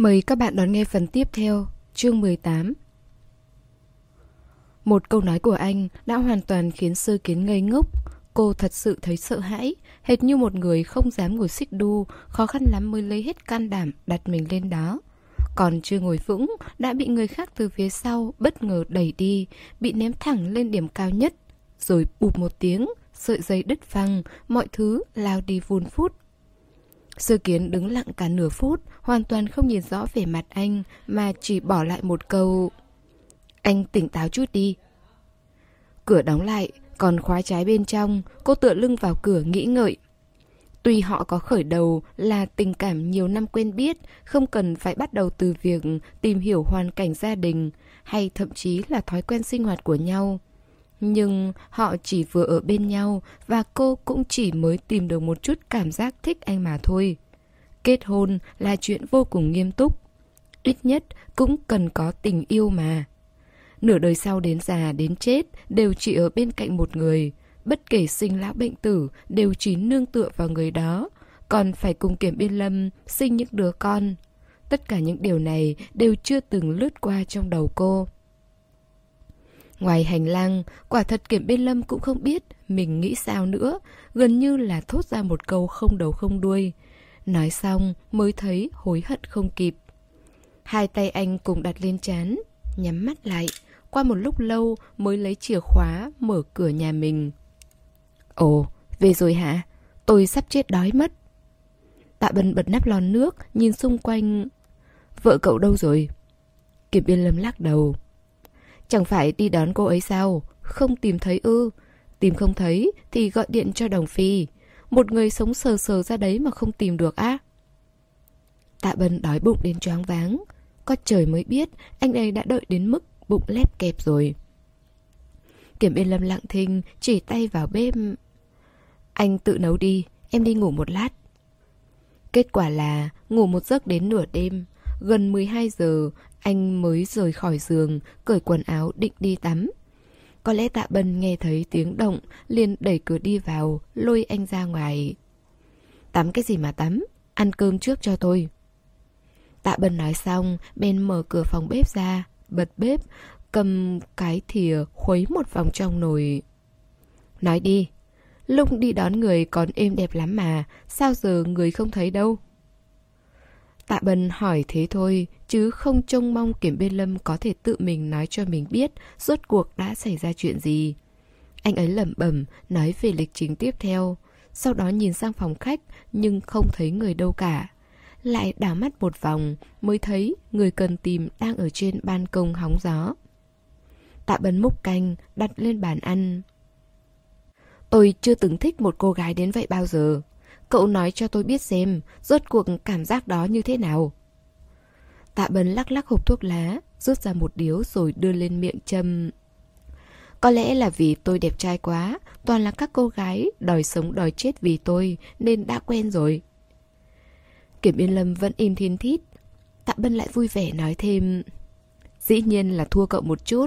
Mời các bạn đón nghe phần tiếp theo, chương 18. Một câu nói của anh đã hoàn toàn khiến sơ kiến ngây ngốc. Cô thật sự thấy sợ hãi, hệt như một người không dám ngồi xích đu, khó khăn lắm mới lấy hết can đảm đặt mình lên đó. Còn chưa ngồi vững, đã bị người khác từ phía sau bất ngờ đẩy đi, bị ném thẳng lên điểm cao nhất. Rồi bụp một tiếng, sợi dây đứt văng, mọi thứ lao đi vun phút. Sơ kiến đứng lặng cả nửa phút, hoàn toàn không nhìn rõ vẻ mặt anh, mà chỉ bỏ lại một câu. Anh tỉnh táo chút đi. Cửa đóng lại, còn khóa trái bên trong, cô tựa lưng vào cửa nghĩ ngợi. Tuy họ có khởi đầu là tình cảm nhiều năm quen biết, không cần phải bắt đầu từ việc tìm hiểu hoàn cảnh gia đình, hay thậm chí là thói quen sinh hoạt của nhau. Nhưng họ chỉ vừa ở bên nhau và cô cũng chỉ mới tìm được một chút cảm giác thích anh mà thôi. Kết hôn là chuyện vô cùng nghiêm túc. Ít nhất cũng cần có tình yêu mà. Nửa đời sau đến già đến chết đều chỉ ở bên cạnh một người. Bất kể sinh lão bệnh tử đều chỉ nương tựa vào người đó. Còn phải cùng Kiểm Biên Lâm sinh những đứa con. Tất cả những điều này đều chưa từng lướt qua trong đầu cô. Ngoài hành lang, quả thật Kiểm Biên Lâm cũng không biết mình nghĩ sao nữa, gần như là thốt ra một câu không đầu không đuôi. Nói xong mới thấy hối hận không kịp. Hai tay anh cùng đặt lên chán, nhắm mắt lại, qua một lúc lâu mới lấy chìa khóa mở cửa nhà mình. Ồ, về rồi hả? Tôi sắp chết đói mất. Tạ Bân bật nắp lon nước, nhìn xung quanh. Vợ cậu đâu rồi? Kiểm Biên Lâm lắc đầu. Chẳng phải đi đón cô ấy sao? Không tìm thấy ư? Tìm không thấy thì gọi điện cho Đồng Phi. Một người sống sờ sờ ra đấy mà không tìm được á. Tạ Bân đói bụng đến choáng váng. Có trời mới biết anh ấy đã đợi đến mức bụng lép kẹp rồi. Kiểm Biên Lâm lặng thinh, chỉ tay vào bếp. Anh tự nấu đi, em đi ngủ một lát. Kết quả là ngủ một giấc đến nửa đêm. Gần 12 giờ, anh mới rời khỏi giường, cởi quần áo định đi tắm. Có lẽ tạ bân nghe thấy tiếng động, liền đẩy cửa đi vào, lôi anh ra ngoài. Tắm cái gì mà tắm? Ăn cơm trước cho tôi. Tạ bân nói xong, bên mở cửa phòng bếp ra, bật bếp, cầm cái thìa khuấy một vòng trong nồi. Nói đi, lúc đi đón người còn êm đẹp lắm mà, sao giờ người không thấy đâu? Tạ Bân hỏi thế thôi, chứ không trông mong Kiểm Biên Lâm có thể tự mình nói cho mình biết rốt cuộc đã xảy ra chuyện gì. Anh ấy lẩm bẩm nói về lịch trình tiếp theo, sau đó nhìn sang phòng khách nhưng không thấy người đâu cả. Lại đảo mắt một vòng mới thấy người cần tìm đang ở trên ban công hóng gió. Tạ bấn múc canh đặt lên bàn ăn. Tôi chưa từng thích một cô gái đến vậy bao giờ. Cậu nói cho tôi biết xem, rốt cuộc cảm giác đó như thế nào. Tạ Bân lắc lắc hộp thuốc lá, rút ra một điếu rồi đưa lên miệng châm. Có lẽ là vì tôi đẹp trai quá, toàn là các cô gái đòi sống đòi chết vì tôi nên đã quen rồi. Kiểm Yên Lâm vẫn im thiên thít. Tạ Bân lại vui vẻ nói thêm. Dĩ nhiên là thua cậu một chút.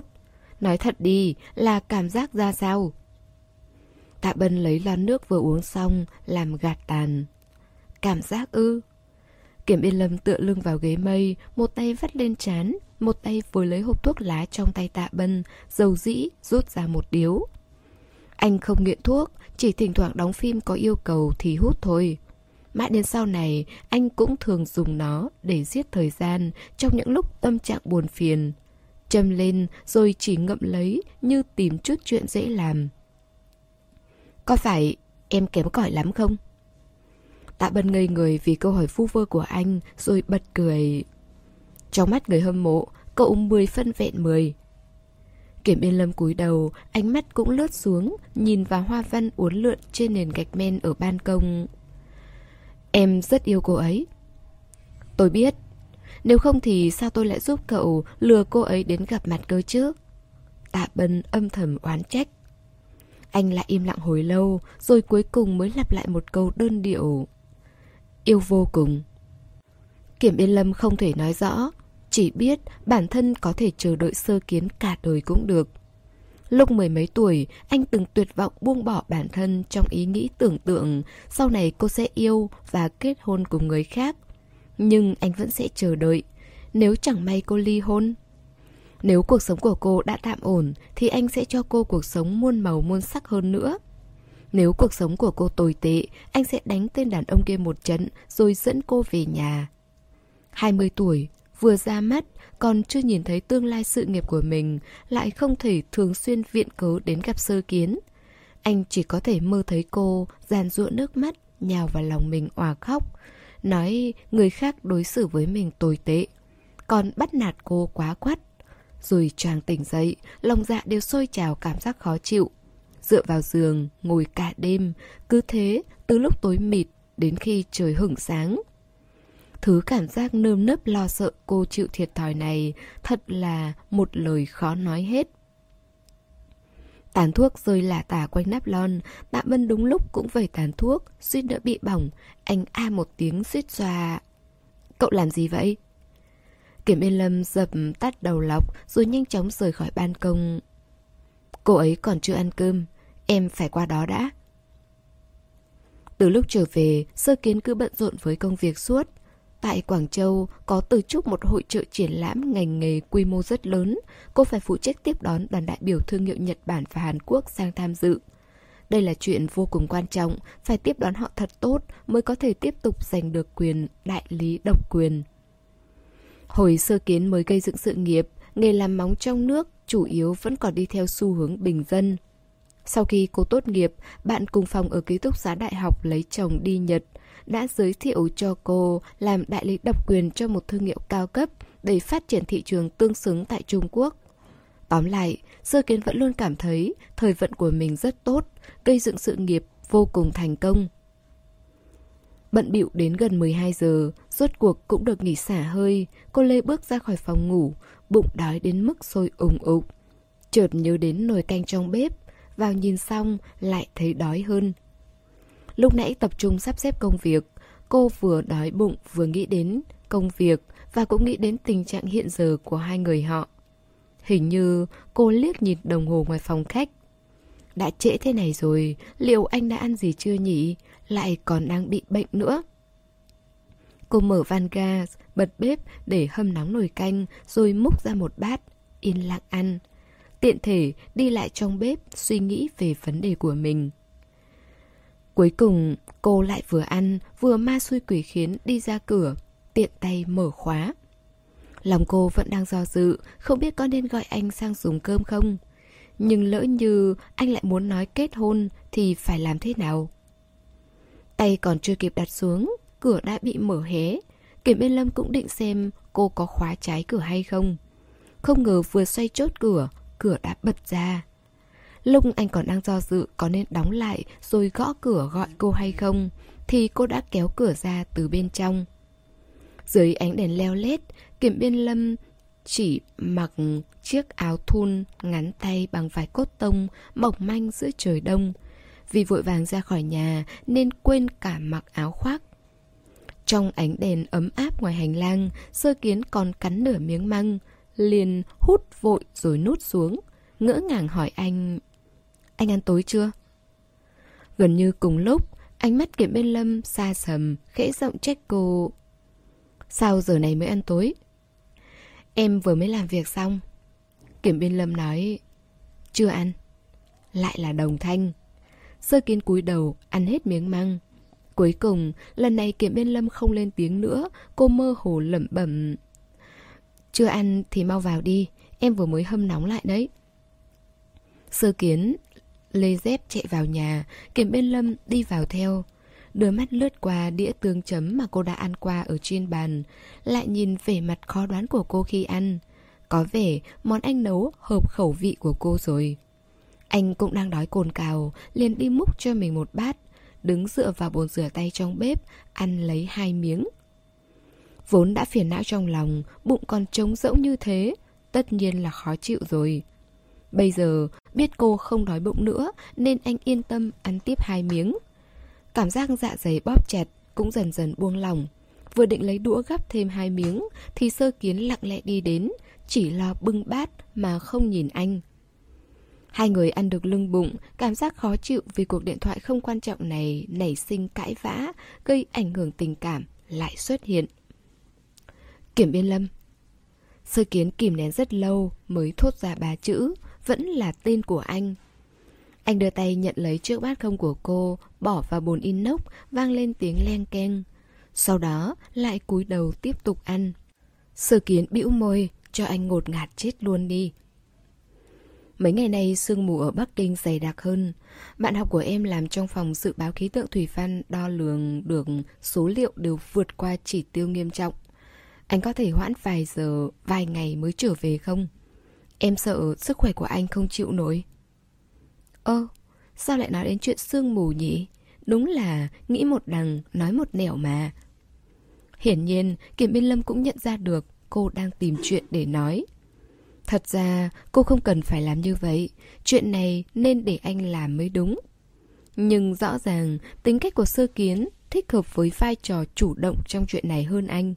Nói thật đi, là cảm giác ra sao? Tạ Bân lấy lon nước vừa uống xong, làm gạt tàn. Cảm giác ư? Kiểm Yên Lâm tựa lưng vào ghế mây, một tay vắt lên chán, một tay vừa lấy hộp thuốc lá trong tay Tạ Bân, dầu dĩ rút ra một điếu. Anh không nghiện thuốc, chỉ thỉnh thoảng đóng phim có yêu cầu thì hút thôi. Mãi đến sau này, anh cũng thường dùng nó để giết thời gian trong những lúc tâm trạng buồn phiền. Châm lên rồi chỉ ngậm lấy như tìm chút chuyện dễ làm. Có phải em kém cỏi lắm không? Tạ Bân ngây người vì câu hỏi phu vơ của anh rồi bật cười. Trong mắt người hâm mộ, cậu 10 phân vẹn 10. Kiểm Yên Lâm cúi đầu, ánh mắt cũng lướt xuống, nhìn vào hoa văn uốn lượn trên nền gạch men ở ban công. Em rất yêu cô ấy. Tôi biết. Nếu không thì sao tôi lại giúp cậu lừa cô ấy đến gặp mặt cơ chứ? Tạ Bân âm thầm oán trách. Anh lại im lặng hồi lâu, rồi cuối cùng mới lặp lại một câu đơn điệu. Yêu vô cùng. Kiểm Yên Lâm không thể nói rõ, chỉ biết bản thân có thể chờ đợi sơ kiến cả đời cũng được. Lúc mười mấy tuổi, anh từng tuyệt vọng buông bỏ bản thân trong ý nghĩ tưởng tượng sau này cô sẽ yêu và kết hôn cùng người khác. Nhưng anh vẫn sẽ chờ đợi. Nếu chẳng may cô ly hôn Nếu cuộc sống của cô đã tạm ổn Thì anh sẽ cho cô cuộc sống muôn màu muôn sắc hơn nữa nếu cuộc sống của cô tồi tệ, Anh sẽ đánh tên đàn ông kia một trận Rồi dẫn cô về nhà. 20 tuổi, Vừa ra mắt, Còn chưa nhìn thấy tương lai sự nghiệp của mình, Lại không thể thường xuyên viện cớ đến gặp sơ kiến. Anh chỉ có thể mơ thấy cô Giàn ruộng nước mắt, Nhào vào lòng mình òa khóc, Nói người khác đối xử với mình tồi tệ. Còn bắt nạt cô quá quắt. Rồi choàng tỉnh dậy, Lòng dạ đều sôi trào, cảm giác khó chịu. Dựa vào giường, Ngồi cả đêm, Cứ thế, từ lúc tối mịt Đến khi trời hửng sáng. Thứ cảm giác nơm nớp lo sợ cô chịu thiệt thòi này Thật là một lời khó nói hết. Tàn thuốc rơi lả tả quanh nắp lon, Tạ Bân đúng lúc cũng vẩy tàn thuốc, Suýt đỡ bị bỏng. Anh a một tiếng suýt xòa Cậu làm gì vậy? Kiểm Yên Lâm dập tắt đầu lọc, Rồi nhanh chóng rời khỏi ban công. Cô ấy còn chưa ăn cơm. Em phải qua đó đã Từ lúc trở về Sơ kiến cứ bận rộn với công việc suốt Tại Quảng Châu có từ chúc một hội trợ triển lãm ngành nghề quy mô rất lớn. Cô phải phụ trách tiếp đón đoàn đại biểu thương hiệu Nhật Bản và Hàn Quốc sang tham dự. Đây là chuyện vô cùng quan trọng, phải tiếp đón họ thật tốt mới có thể tiếp tục giành được quyền đại lý độc quyền. Hồi sơ kiến mới gây dựng sự nghiệp, nghề làm móng trong nước chủ yếu vẫn còn đi theo xu hướng bình dân. Sau khi cô tốt nghiệp, bạn cùng phòng ở ký túc xá đại học lấy chồng đi Nhật, đã giới thiệu cho cô làm đại lý độc quyền cho một thương hiệu cao cấp để phát triển thị trường tương xứng tại Trung Quốc. Tóm lại, Sơ Kiến vẫn luôn cảm thấy thời vận của mình rất tốt, gây dựng sự nghiệp vô cùng thành công. Bận bịu đến gần 12 giờ, rốt cuộc cũng được nghỉ xả hơi, cô Lê bước ra khỏi phòng ngủ, bụng đói đến mức sôi ủng ục. Chợt nhớ đến nồi canh trong bếp, vào nhìn xong lại thấy đói hơn. Lúc nãy tập trung sắp xếp công việc, cô vừa đói bụng vừa nghĩ đến công việc và cũng nghĩ đến tình trạng hiện giờ của hai người họ. Hình như cô liếc nhìn đồng hồ ngoài phòng khách. Đã trễ thế này rồi, liệu anh đã ăn gì chưa nhỉ? Lại còn đang bị bệnh nữa. Cô mở van gas, bật bếp để hâm nóng nồi canh rồi múc ra một bát, yên lặng ăn. Tiện thể đi lại trong bếp suy nghĩ về vấn đề của mình. Cuối cùng, cô lại vừa ăn, vừa ma xui quỷ khiến đi ra cửa, tiện tay mở khóa. Lòng cô vẫn đang do dự, không biết có nên gọi anh sang dùng cơm không. Nhưng lỡ như anh lại muốn nói kết hôn thì phải làm thế nào? Tay còn chưa kịp đặt xuống, cửa đã bị mở hé. Kiểm Yên Lâm cũng định xem cô có khóa trái cửa hay không. Không ngờ vừa xoay chốt cửa, cửa đã bật ra. Lúc anh còn đang do dự có nên đóng lại rồi gõ cửa gọi cô hay không, thì cô đã kéo cửa ra từ bên trong. Dưới ánh đèn leo lét, Kiểm Biên Lâm chỉ mặc chiếc áo thun ngắn tay bằng vải cốt tông mỏng manh giữa trời đông. Vì vội vàng ra khỏi nhà nên quên cả mặc áo khoác. Trong ánh đèn ấm áp ngoài hành lang, sơ kiến còn cắn nửa miếng măng, liền hút vội rồi nút xuống, ngỡ ngàng hỏi anh anh ăn tối chưa? Gần như cùng lúc, ánh mắt Kiểm Bên Lâm xa sầm, khẽ giọng trách cô. Sao giờ này mới ăn tối? Em vừa mới làm việc xong. Kiểm Biên Lâm nói, chưa ăn. Lại là đồng thanh. Sơ kiến cúi đầu, ăn hết miếng măng. Cuối cùng, lần này Kiểm Biên Lâm không lên tiếng nữa, cô mơ hồ lẩm bẩm. Chưa ăn thì mau vào đi, em vừa mới hâm nóng lại đấy. Sơ kiến Lê dép chạy vào nhà, Kiểm bên Lâm đi vào theo. Đôi mắt lướt qua đĩa tương chấm mà cô đã ăn qua ở trên bàn, lại nhìn vẻ mặt khó đoán của cô khi ăn. Có vẻ món anh nấu hợp khẩu vị của cô rồi. Anh cũng đang đói cồn cào, liền đi múc cho mình một bát, đứng dựa vào bồn rửa tay trong bếp, ăn lấy hai miếng. Vốn đã phiền não trong lòng, bụng còn trống rỗng như thế, tất nhiên là khó chịu rồi. Bây giờ, biết cô không đói bụng nữa nên anh yên tâm ăn tiếp hai miếng. Cảm giác dạ dày bóp chặt cũng dần dần buông lỏng. Vừa định lấy đũa gắp thêm hai miếng thì sơ kiến lặng lẽ đi đến, chỉ lo bưng bát mà không nhìn anh. Hai người ăn được lưng bụng, cảm giác khó chịu vì cuộc điện thoại không quan trọng này nảy sinh cãi vã, gây ảnh hưởng tình cảm, lại xuất hiện. Kiểm biên lâm. Sơ kiến kìm nén rất lâu mới thốt ra ba chữ, vẫn là tên của anh. Anh đưa tay nhận lấy chiếc bát không của cô, bỏ vào bồn inox, vang lên tiếng len keng. Sau đó lại cúi đầu tiếp tục ăn. Sơ kiến bĩu môi, cho anh ngột ngạt chết luôn đi. Mấy ngày nay sương mù ở Bắc Kinh dày đặc hơn. Bạn học của em làm trong phòng dự báo khí tượng thủy văn đo lường được số liệu đều vượt qua chỉ tiêu nghiêm trọng. Anh có thể hoãn vài giờ, vài ngày mới trở về không? Em sợ sức khỏe của anh không chịu nổi. Ơ, sao lại nói đến chuyện sương mù nhỉ? Đúng là nghĩ một đằng, nói một nẻo mà. Hiển nhiên, Kiểm Biên Lâm cũng nhận ra được cô đang tìm chuyện để nói. Thật ra, cô không cần phải làm như vậy. Chuyện này nên để anh làm mới đúng. Nhưng rõ ràng, tính cách của sơ kiến thích hợp với vai trò chủ động trong chuyện này hơn anh.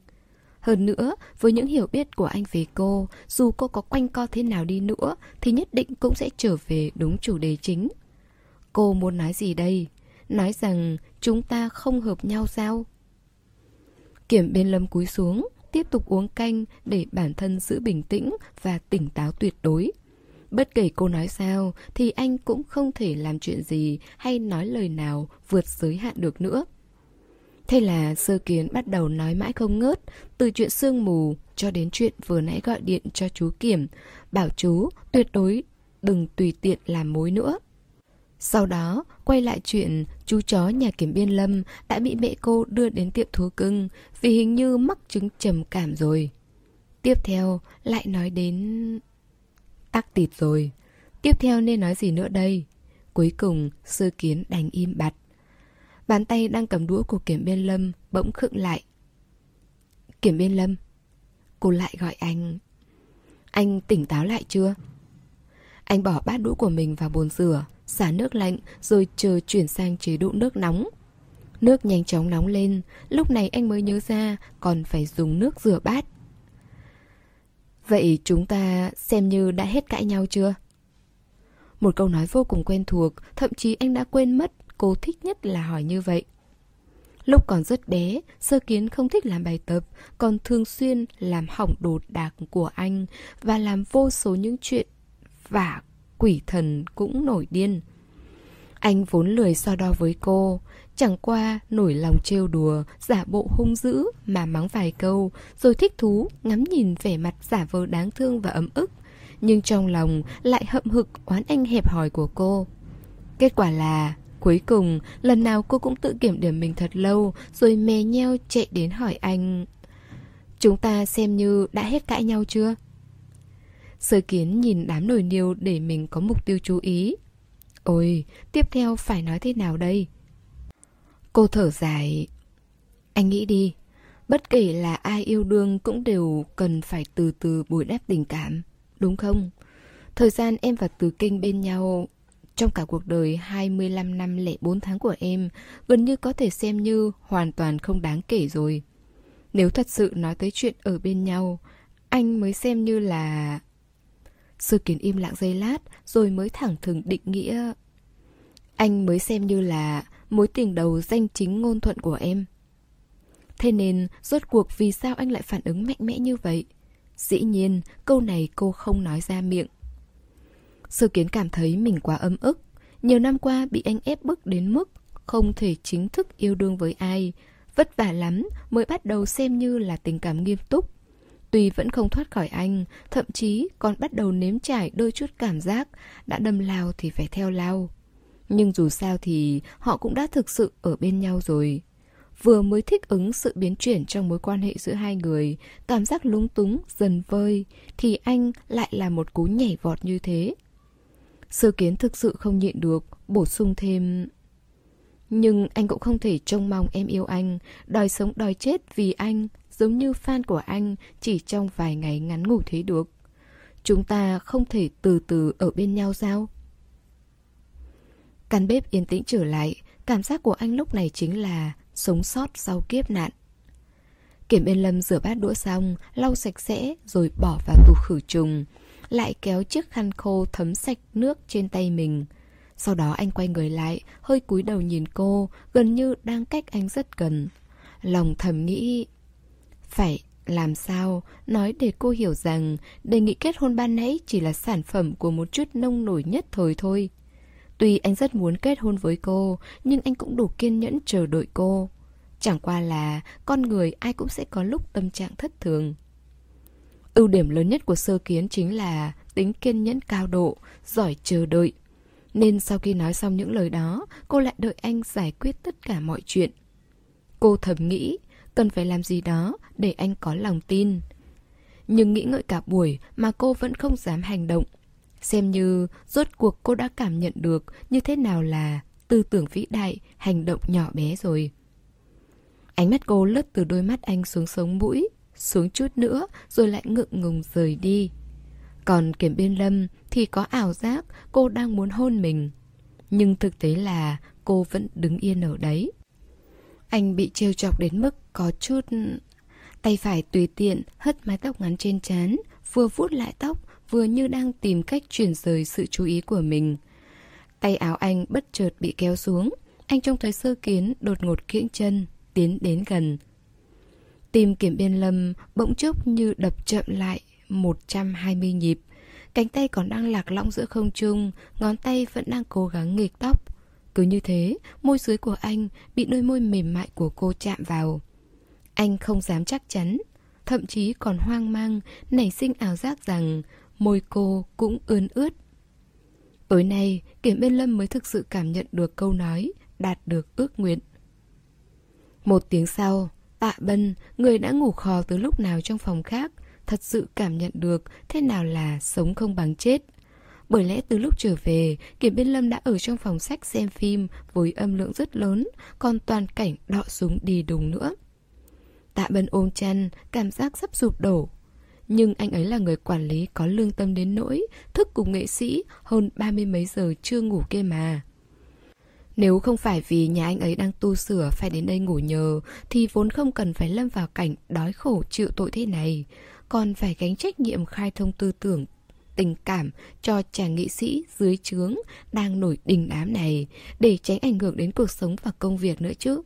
Hơn nữa, với những hiểu biết của anh về cô, dù cô có quanh co thế nào đi nữa, thì nhất định cũng sẽ trở về đúng chủ đề chính. Cô muốn nói gì đây? Nói rằng chúng ta không hợp nhau sao? Kiểm bên lâm cúi xuống, tiếp tục uống canh để bản thân giữ bình tĩnh và tỉnh táo tuyệt đối. Bất kể cô nói sao thì anh cũng không thể làm chuyện gì hay nói lời nào vượt giới hạn được nữa. Thế là sơ kiến bắt đầu nói mãi không ngớt, từ chuyện sương mù cho đến chuyện vừa nãy gọi điện cho chú Kiểm, bảo chú tuyệt đối đừng tùy tiện làm mối nữa. Sau đó, quay lại chuyện chú chó nhà kiểm biên lâm đã bị mẹ cô đưa đến tiệm thú cưng vì hình như mắc chứng trầm cảm rồi. Tiếp theo, lại nói đến... Tắc tịt rồi. Tiếp theo nên nói gì nữa đây? Cuối cùng, sư kiến đành im bặt. Bàn tay đang cầm đũa của kiểm biên lâm bỗng khựng lại. Kiểm biên lâm. Cô lại gọi anh. Anh tỉnh táo lại chưa? Anh bỏ bát đũa của mình vào bồn rửa, xả nước lạnh rồi chờ chuyển sang chế độ nước nóng. Nước nhanh chóng nóng lên, lúc này anh mới nhớ ra còn phải dùng nước rửa bát. Vậy chúng ta xem như đã hết cãi nhau chưa? Một câu nói vô cùng quen thuộc, thậm chí anh đã quên mất cô thích nhất là hỏi như vậy. Lúc còn rất bé, sơ kiến không thích làm bài tập, còn thường xuyên làm hỏng đồ đạc của anh và làm vô số những chuyện vả quỷ thần cũng nổi điên. Anh vốn lười so đo với cô, chẳng qua nổi lòng trêu đùa, giả bộ hung dữ mà mắng vài câu, rồi thích thú ngắm nhìn vẻ mặt giả vờ đáng thương và ấm ức. Nhưng trong lòng lại hậm hực oán anh hẹp hòi của cô. Kết quả là Cuối cùng, lần nào cô cũng tự kiểm điểm mình thật lâu, rồi mè nheo chạy đến hỏi anh. Chúng ta xem như đã hết cãi nhau chưa? Sơ kiến nhìn đám nồi niêu để mình có mục tiêu chú ý. Ôi, tiếp theo phải nói thế nào đây? Cô thở dài. Anh nghĩ đi, bất kể là ai yêu đương cũng đều cần phải từ từ bồi đắp tình cảm, đúng không? Thời gian em và Từ Kinh bên nhau trong cả cuộc đời 25 năm lẻ 4 tháng của em, gần như có thể xem như hoàn toàn không đáng kể rồi. Nếu thật sự nói tới chuyện ở bên nhau, anh mới xem như là... Sư kiến im lặng giây lát, rồi mới thẳng thừng định nghĩa... Anh mới xem như là mối tình đầu danh chính ngôn thuận của em. Thế nên, rốt cuộc vì sao anh lại phản ứng mạnh mẽ như vậy? Dĩ nhiên, câu này cô không nói ra miệng. Sơ kiến cảm thấy mình quá ấm ức. Nhiều năm qua bị anh ép bức đến mức không thể chính thức yêu đương với ai. Vất vả lắm mới bắt đầu xem như là tình cảm nghiêm túc. Tuy vẫn không thoát khỏi anh, thậm chí còn bắt đầu nếm trải đôi chút cảm giác đã đâm lao thì phải theo lao. Nhưng dù sao thì họ cũng đã thực sự ở bên nhau rồi. Vừa mới thích ứng sự biến chuyển trong mối quan hệ giữa hai người, cảm giác lúng túng, dần vơi, thì anh lại là một cú nhảy vọt như thế. Sơ kiến thực sự không nhịn được, bổ sung thêm... Nhưng anh cũng không thể trông mong em yêu anh, đòi sống đòi chết vì anh, giống như fan của anh chỉ trong vài ngày ngắn ngủ thế được. Chúng ta không thể từ từ ở bên nhau sao? Căn bếp yên tĩnh trở lại, cảm giác của anh lúc này chính là sống sót sau kiếp nạn. Kiểm bên lâm rửa bát đũa xong, lau sạch sẽ rồi bỏ vào tủ khử trùng lại kéo chiếc khăn khô thấm sạch nước trên tay mình. Sau đó anh quay người lại, hơi cúi đầu nhìn cô, gần như đang cách anh rất gần. Lòng thầm nghĩ... Phải Làm sao nói để cô hiểu rằng đề nghị kết hôn ban nãy chỉ là sản phẩm của một chút nông nổi nhất thời thôi. Tuy anh rất muốn kết hôn với cô, nhưng anh cũng đủ kiên nhẫn chờ đợi cô. Chẳng qua là con người ai cũng sẽ có lúc tâm trạng thất thường. Ưu điểm lớn nhất của sơ kiến chính là tính kiên nhẫn cao độ, giỏi chờ đợi. Nên sau khi nói xong những lời đó, cô lại đợi anh giải quyết tất cả mọi chuyện. Cô thầm nghĩ, cần phải làm gì đó để anh có lòng tin. Nhưng nghĩ ngợi cả buổi mà cô vẫn không dám hành động. Xem như rốt cuộc cô đã cảm nhận được như thế nào là tư tưởng vĩ đại, hành động nhỏ bé rồi. Ánh mắt cô lướt từ đôi mắt anh xuống sống mũi, xuống chút nữa rồi lại ngượng ngùng rời đi. Còn kiểm biên lâm thì có ảo giác cô đang muốn hôn mình. Nhưng thực tế là cô vẫn đứng yên ở đấy. Anh bị trêu chọc đến mức có chút... Tay phải tùy tiện hất mái tóc ngắn trên trán, vừa vuốt lại tóc, vừa như đang tìm cách chuyển rời sự chú ý của mình. Tay áo anh bất chợt bị kéo xuống, anh trông thấy sơ kiến đột ngột kiễng chân, tiến đến gần. Tim kiểm biên lâm bỗng chốc như đập chậm lại 120 nhịp. Cánh tay còn đang lạc lõng giữa không trung, ngón tay vẫn đang cố gắng nghịch tóc. Cứ như thế, môi dưới của anh bị đôi môi mềm mại của cô chạm vào. Anh không dám chắc chắn, thậm chí còn hoang mang, nảy sinh ảo giác rằng môi cô cũng ươn ướt. Tối nay, Kiểm biên Lâm mới thực sự cảm nhận được câu nói, đạt được ước nguyện. Một tiếng sau, Tạ Bân, người đã ngủ khò từ lúc nào trong phòng khác, thật sự cảm nhận được thế nào là sống không bằng chết. Bởi lẽ từ lúc trở về, Kiểm Biên Lâm đã ở trong phòng sách xem phim với âm lượng rất lớn, còn toàn cảnh đọ súng đi đùng nữa. Tạ Bân ôm chăn, cảm giác sắp sụp đổ. Nhưng anh ấy là người quản lý có lương tâm đến nỗi, thức cùng nghệ sĩ hơn ba mươi mấy giờ chưa ngủ kia mà. Nếu không phải vì nhà anh ấy đang tu sửa phải đến đây ngủ nhờ, thì vốn không cần phải lâm vào cảnh đói khổ chịu tội thế này, còn phải gánh trách nhiệm khai thông tư tưởng tình cảm cho chàng nghị sĩ dưới trướng đang nổi đình đám này để tránh ảnh hưởng đến cuộc sống và công việc nữa chứ.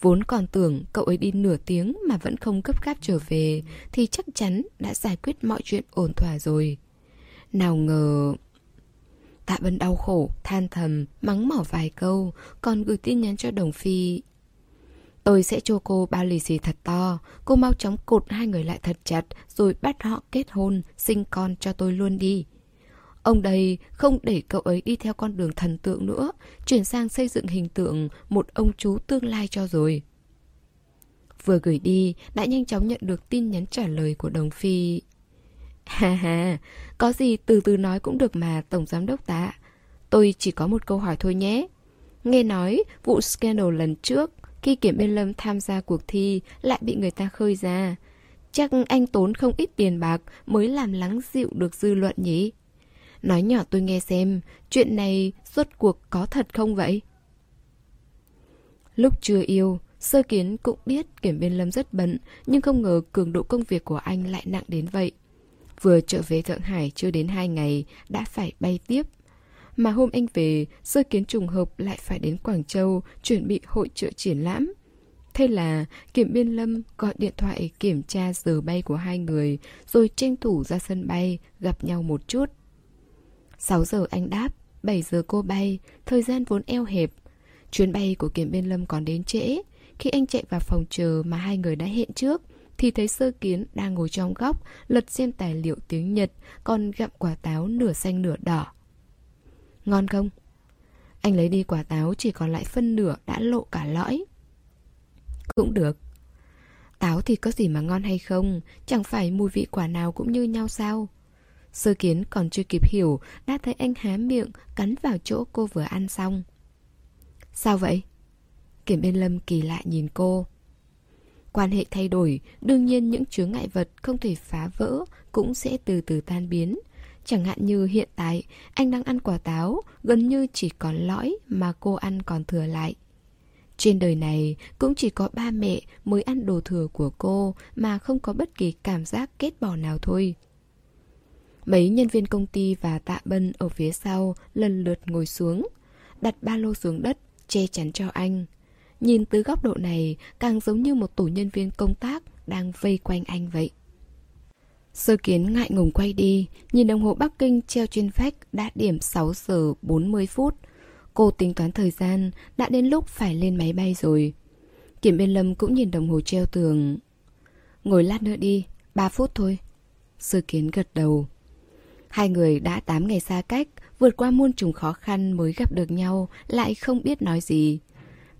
Vốn còn tưởng cậu ấy đi nửa tiếng mà vẫn không gấp gáp trở về thì chắc chắn đã giải quyết mọi chuyện ổn thỏa rồi. Nào ngờ... Tạ Bân đau khổ, than thầm, mắng mỏ vài câu, còn gửi tin nhắn cho Đồng Phi. Tôi sẽ cho cô bao lì xì thật to, cô mau chóng cột hai người lại thật chặt rồi bắt họ kết hôn, sinh con cho tôi luôn đi. Ông đây không để cậu ấy đi theo con đường thần tượng nữa, chuyển sang xây dựng hình tượng một ông chú tương lai cho rồi. Vừa gửi đi, đã nhanh chóng nhận được tin nhắn trả lời của Đồng Phi. Ha ha, có gì từ từ nói cũng được mà Tổng Giám Đốc tạ. Tôi chỉ có một câu hỏi thôi nhé. Nghe nói vụ scandal lần trước khi Kiểm Biên Lâm tham gia cuộc thi lại bị người ta khơi ra. Chắc anh tốn không ít tiền bạc mới làm lắng dịu được dư luận nhỉ? Nói nhỏ tôi nghe xem, chuyện này rốt cuộc có thật không vậy? Lúc chưa yêu, Sơ Kiến cũng biết Kiểm Biên Lâm rất bận, nhưng không ngờ cường độ công việc của anh lại nặng đến vậy. Vừa trở về Thượng Hải chưa đến hai ngày, đã phải bay tiếp. Mà hôm anh về, Sơ Kiến trùng hợp lại phải đến Quảng Châu chuẩn bị hội trợ triển lãm. Thế là Kiểm Biên Lâm gọi điện thoại kiểm tra giờ bay của hai người, rồi tranh thủ ra sân bay, gặp nhau một chút. 6 giờ anh đáp, 7 giờ cô bay, thời gian vốn eo hẹp. Chuyến bay của Kiểm Biên Lâm còn đến trễ. Khi anh chạy vào phòng chờ mà hai người đã hẹn trước, thì thấy sơ kiến đang ngồi trong góc, lật xem tài liệu tiếng Nhật, còn gặm quả táo nửa xanh nửa đỏ. Ngon không? Anh lấy đi quả táo chỉ còn lại phân nửa đã lộ cả lõi. Cũng được. Táo thì có gì mà ngon hay không, chẳng phải mùi vị quả nào cũng như nhau sao? Sơ kiến còn chưa kịp hiểu, đã thấy anh há miệng, cắn vào chỗ cô vừa ăn xong. Sao vậy? Kiểm bên lâm kỳ lạ nhìn cô. Quan hệ thay đổi, đương nhiên những chướng ngại vật không thể phá vỡ cũng sẽ từ từ tan biến. Chẳng hạn như hiện tại, anh đang ăn quả táo, gần như chỉ còn lõi mà cô ăn còn thừa lại. Trên đời này cũng chỉ có ba mẹ mới ăn đồ thừa của cô mà không có bất kỳ cảm giác kết bỏ nào thôi. Mấy nhân viên công ty và tạ bân ở phía sau lần lượt ngồi xuống, đặt ba lô xuống đất, che chắn cho anh. Nhìn từ góc độ này càng giống như một tổ nhân viên công tác đang vây quanh anh vậy. Sơ kiến ngại ngùng quay đi, nhìn đồng hồ Bắc Kinh treo trên vách đã điểm 6 giờ 40 phút. Cô tính toán thời gian, đã đến lúc phải lên máy bay rồi. Kiểm biên lâm cũng nhìn đồng hồ treo tường. Ngồi lát nữa đi, 3 phút thôi. Sơ kiến gật đầu. Hai người đã 8 ngày xa cách, vượt qua muôn trùng khó khăn mới gặp được nhau, lại không biết nói gì.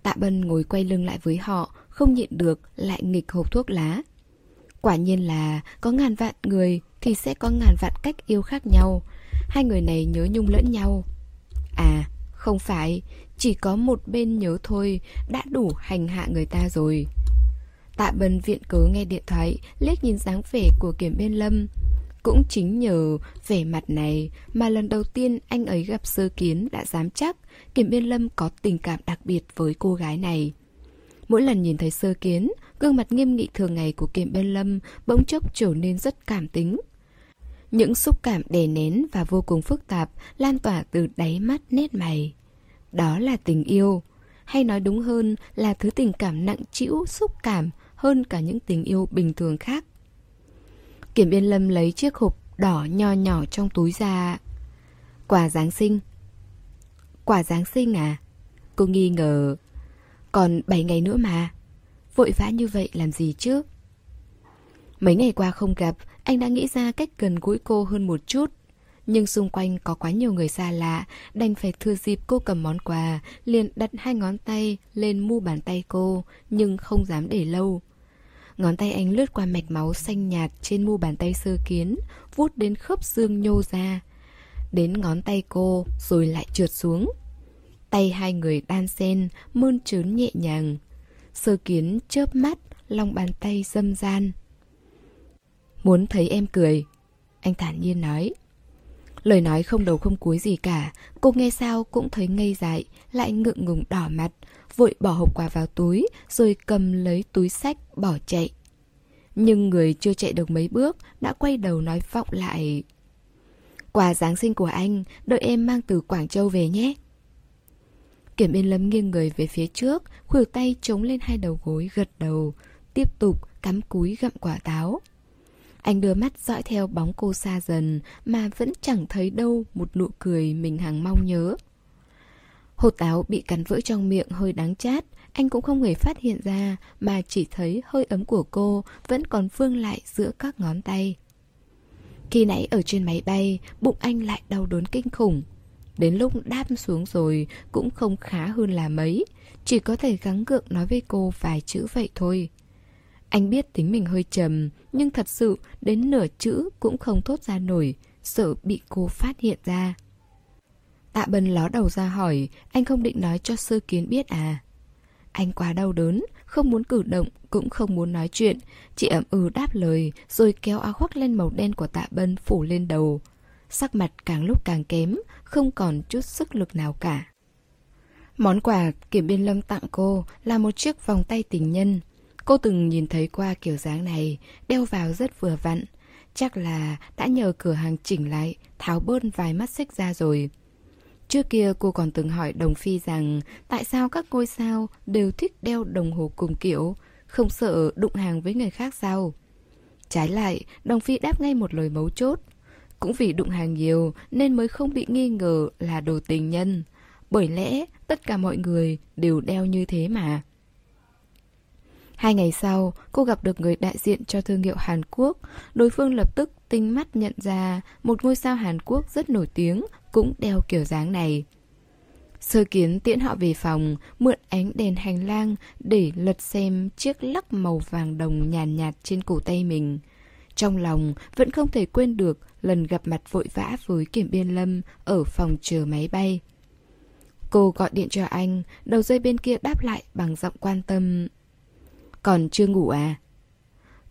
Tạ Bân ngồi quay lưng lại với họ, không nhịn được, lại nghịch hộp thuốc lá. Quả nhiên là có ngàn vạn người thì sẽ có ngàn vạn cách yêu khác nhau. Hai người này nhớ nhung lẫn nhau. À, không phải, chỉ có một bên nhớ thôi đã đủ hành hạ người ta rồi. Tạ Bân viện cớ nghe điện thoại, liếc nhìn dáng vẻ của kiểm bên lâm. Cũng chính nhờ vẻ mặt này mà lần đầu tiên anh ấy gặp sơ kiến đã dám chắc Kiểm Biên Lâm có tình cảm đặc biệt với cô gái này. Mỗi lần nhìn thấy sơ kiến, gương mặt nghiêm nghị thường ngày của Kiểm Biên Lâm bỗng chốc trở nên rất cảm tính. Những xúc cảm đè nén và vô cùng phức tạp lan tỏa từ đáy mắt nét mày. Đó là tình yêu, hay nói đúng hơn là thứ tình cảm nặng trĩu xúc cảm hơn cả những tình yêu bình thường khác. Kiểm Biên Lâm lấy chiếc hộp đỏ nho nhỏ trong túi ra. Quà Giáng sinh. Quà Giáng sinh à? Cô nghi ngờ. Còn 7 ngày nữa mà. Vội vã như vậy làm gì chứ? Mấy ngày qua không gặp, anh đã nghĩ ra cách gần gũi cô hơn một chút. Nhưng xung quanh có quá nhiều người xa lạ, đành phải thừa dịp cô cầm món quà, liền đặt hai ngón tay lên mu bàn tay cô, nhưng không dám để lâu. Ngón tay anh lướt qua mạch máu xanh nhạt trên mu bàn tay sơ kiến, vút đến khớp xương nhô ra. Đến ngón tay cô, rồi lại trượt xuống. Tay hai người đan sen mơn trớn nhẹ nhàng. Sơ kiến chớp mắt, lòng bàn tay dâm gian. Muốn thấy em cười, anh thản nhiên nói. Lời nói không đầu không cuối gì cả, cô nghe sao cũng thấy ngây dại, lại ngượng ngùng đỏ mặt, vội bỏ hộp quà vào túi, rồi cầm lấy túi sách bỏ chạy. Nhưng người chưa chạy được mấy bước đã quay đầu nói vọng lại. Quà Giáng sinh của anh, đợi em mang từ Quảng Châu về nhé. Kiểm Yên Lâm nghiêng người về phía trước, khuỷu tay chống lên hai đầu gối gật đầu, tiếp tục cắm cúi gặm quả táo. Anh đưa mắt dõi theo bóng cô xa dần mà vẫn chẳng thấy đâu một nụ cười mình hằng mong nhớ. Hột táo bị cắn vỡ trong miệng hơi đáng chát, anh cũng không hề phát hiện ra mà chỉ thấy hơi ấm của cô vẫn còn vương lại giữa các ngón tay. Khi nãy ở trên máy bay, bụng anh lại đau đớn kinh khủng. Đến lúc đáp xuống rồi cũng không khá hơn là mấy, chỉ có thể gắng gượng nói với cô vài chữ vậy thôi. Anh biết tính mình hơi trầm, nhưng thật sự đến nửa chữ cũng không thốt ra nổi, sợ bị cô phát hiện ra. Tạ Bân ló đầu ra hỏi, anh không định nói cho sơ kiến biết à? Anh quá đau đớn, không muốn cử động, cũng không muốn nói chuyện. Chị ẩm ừ đáp lời, rồi kéo áo khoác lên màu đen của tạ Bân phủ lên đầu. Sắc mặt càng lúc càng kém, không còn chút sức lực nào cả. Món quà Kiểm Biên Lâm tặng cô là một chiếc vòng tay tình nhân. Cô từng nhìn thấy qua kiểu dáng này, đeo vào rất vừa vặn. Chắc là đã nhờ cửa hàng chỉnh lại, tháo bớt vài mắt xích ra rồi. Trước kia cô còn từng hỏi Đồng Phi rằng tại sao các ngôi sao đều thích đeo đồng hồ cùng kiểu, không sợ đụng hàng với người khác sao? Trái lại, Đồng Phi đáp ngay một lời mấu chốt. Cũng vì đụng hàng nhiều nên mới không bị nghi ngờ là đồ tình nhân. Bởi lẽ tất cả mọi người đều đeo như thế mà. Hai ngày sau, cô gặp được người đại diện cho thương hiệu Hàn Quốc. Đối phương lập tức tinh mắt nhận ra một ngôi sao Hàn Quốc rất nổi tiếng cũng đeo kiểu dáng này. Sơ kiến tiễn họ về phòng, mượn ánh đèn hành lang để lật xem chiếc lắc màu vàng đồng nhàn nhạt, nhạt trên cổ tay mình. Trong lòng vẫn không thể quên được lần gặp mặt vội vã với Kiểm Biên Lâm ở phòng chờ máy bay. Cô gọi điện cho anh, đầu dây bên kia đáp lại bằng giọng quan tâm. Còn chưa ngủ à?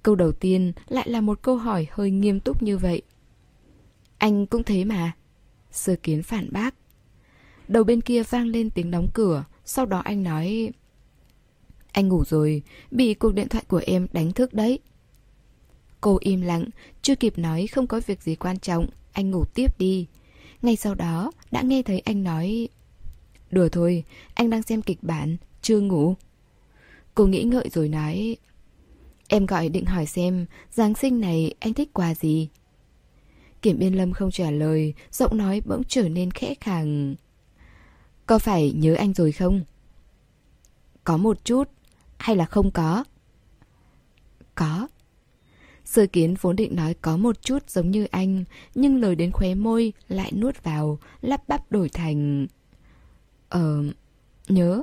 Câu đầu tiên lại là một câu hỏi hơi nghiêm túc như vậy. Anh cũng thế mà. Sơ kiến phản bác. Đầu bên kia vang lên tiếng đóng cửa, sau đó anh nói... Anh ngủ rồi, bị cuộc điện thoại của em đánh thức đấy. Cô im lặng, chưa kịp nói không có việc gì quan trọng, anh ngủ tiếp đi. Ngay sau đó, đã nghe thấy anh nói... Đùa thôi, anh đang xem kịch bản, chưa ngủ. Cô nghĩ ngợi rồi nói... Em gọi định hỏi xem Giáng sinh này anh thích quà gì Kiểm Biên Lâm không trả lời Giọng nói bỗng trở nên khẽ khàng Có phải nhớ anh rồi không? Có một chút Hay là không có? Có Sơ kiến vốn định nói có một chút giống như anh Nhưng lời đến khóe môi Lại nuốt vào Lắp bắp đổi thành Ờ... nhớ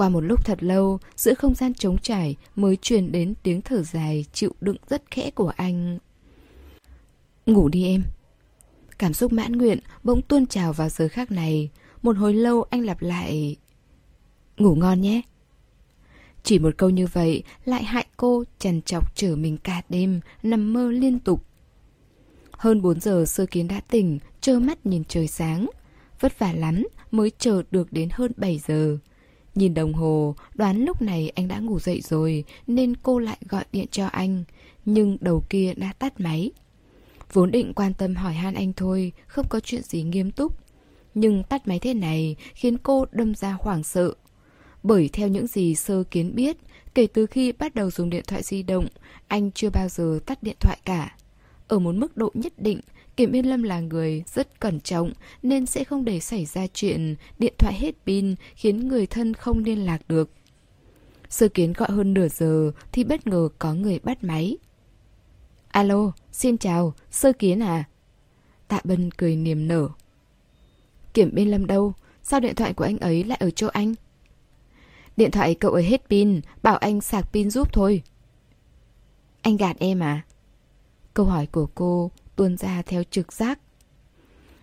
qua một lúc thật lâu, giữa không gian trống trải mới truyền đến tiếng thở dài chịu đựng rất khẽ của anh. Ngủ đi em. Cảm xúc mãn nguyện bỗng tuôn trào vào giờ khác này. Một hồi lâu anh lặp lại. Ngủ ngon nhé. Chỉ một câu như vậy lại hại cô trần trọc chở mình cả đêm, nằm mơ liên tục. Hơn 4 giờ sơ kiến đã tỉnh, trơ mắt nhìn trời sáng. Vất vả lắm mới chờ được đến hơn 7 giờ. Nhìn đồng hồ, đoán lúc này anh đã ngủ dậy rồi nên cô lại gọi điện cho anh. Nhưng đầu kia đã tắt máy. Vốn định quan tâm hỏi han anh thôi, không có chuyện gì nghiêm túc. Nhưng tắt máy thế này khiến cô đâm ra hoảng sợ. Bởi theo những gì sơ kiến biết, kể từ khi bắt đầu dùng điện thoại di động, anh chưa bao giờ tắt điện thoại cả. Ở một mức độ nhất định, Kiểm Yên Lâm là người rất cẩn trọng nên sẽ không để xảy ra chuyện điện thoại hết pin khiến người thân không liên lạc được. Sơ kiến gọi hơn nửa giờ thì bất ngờ có người bắt máy. Alo, xin chào, sơ kiến à? Tạ Bân cười niềm nở. Kiểm bên Lâm đâu? Sao điện thoại của anh ấy lại ở chỗ anh? Điện thoại cậu ấy hết pin, bảo anh sạc pin giúp thôi. Anh gạt em à? Câu hỏi của cô tuôn ra theo trực giác.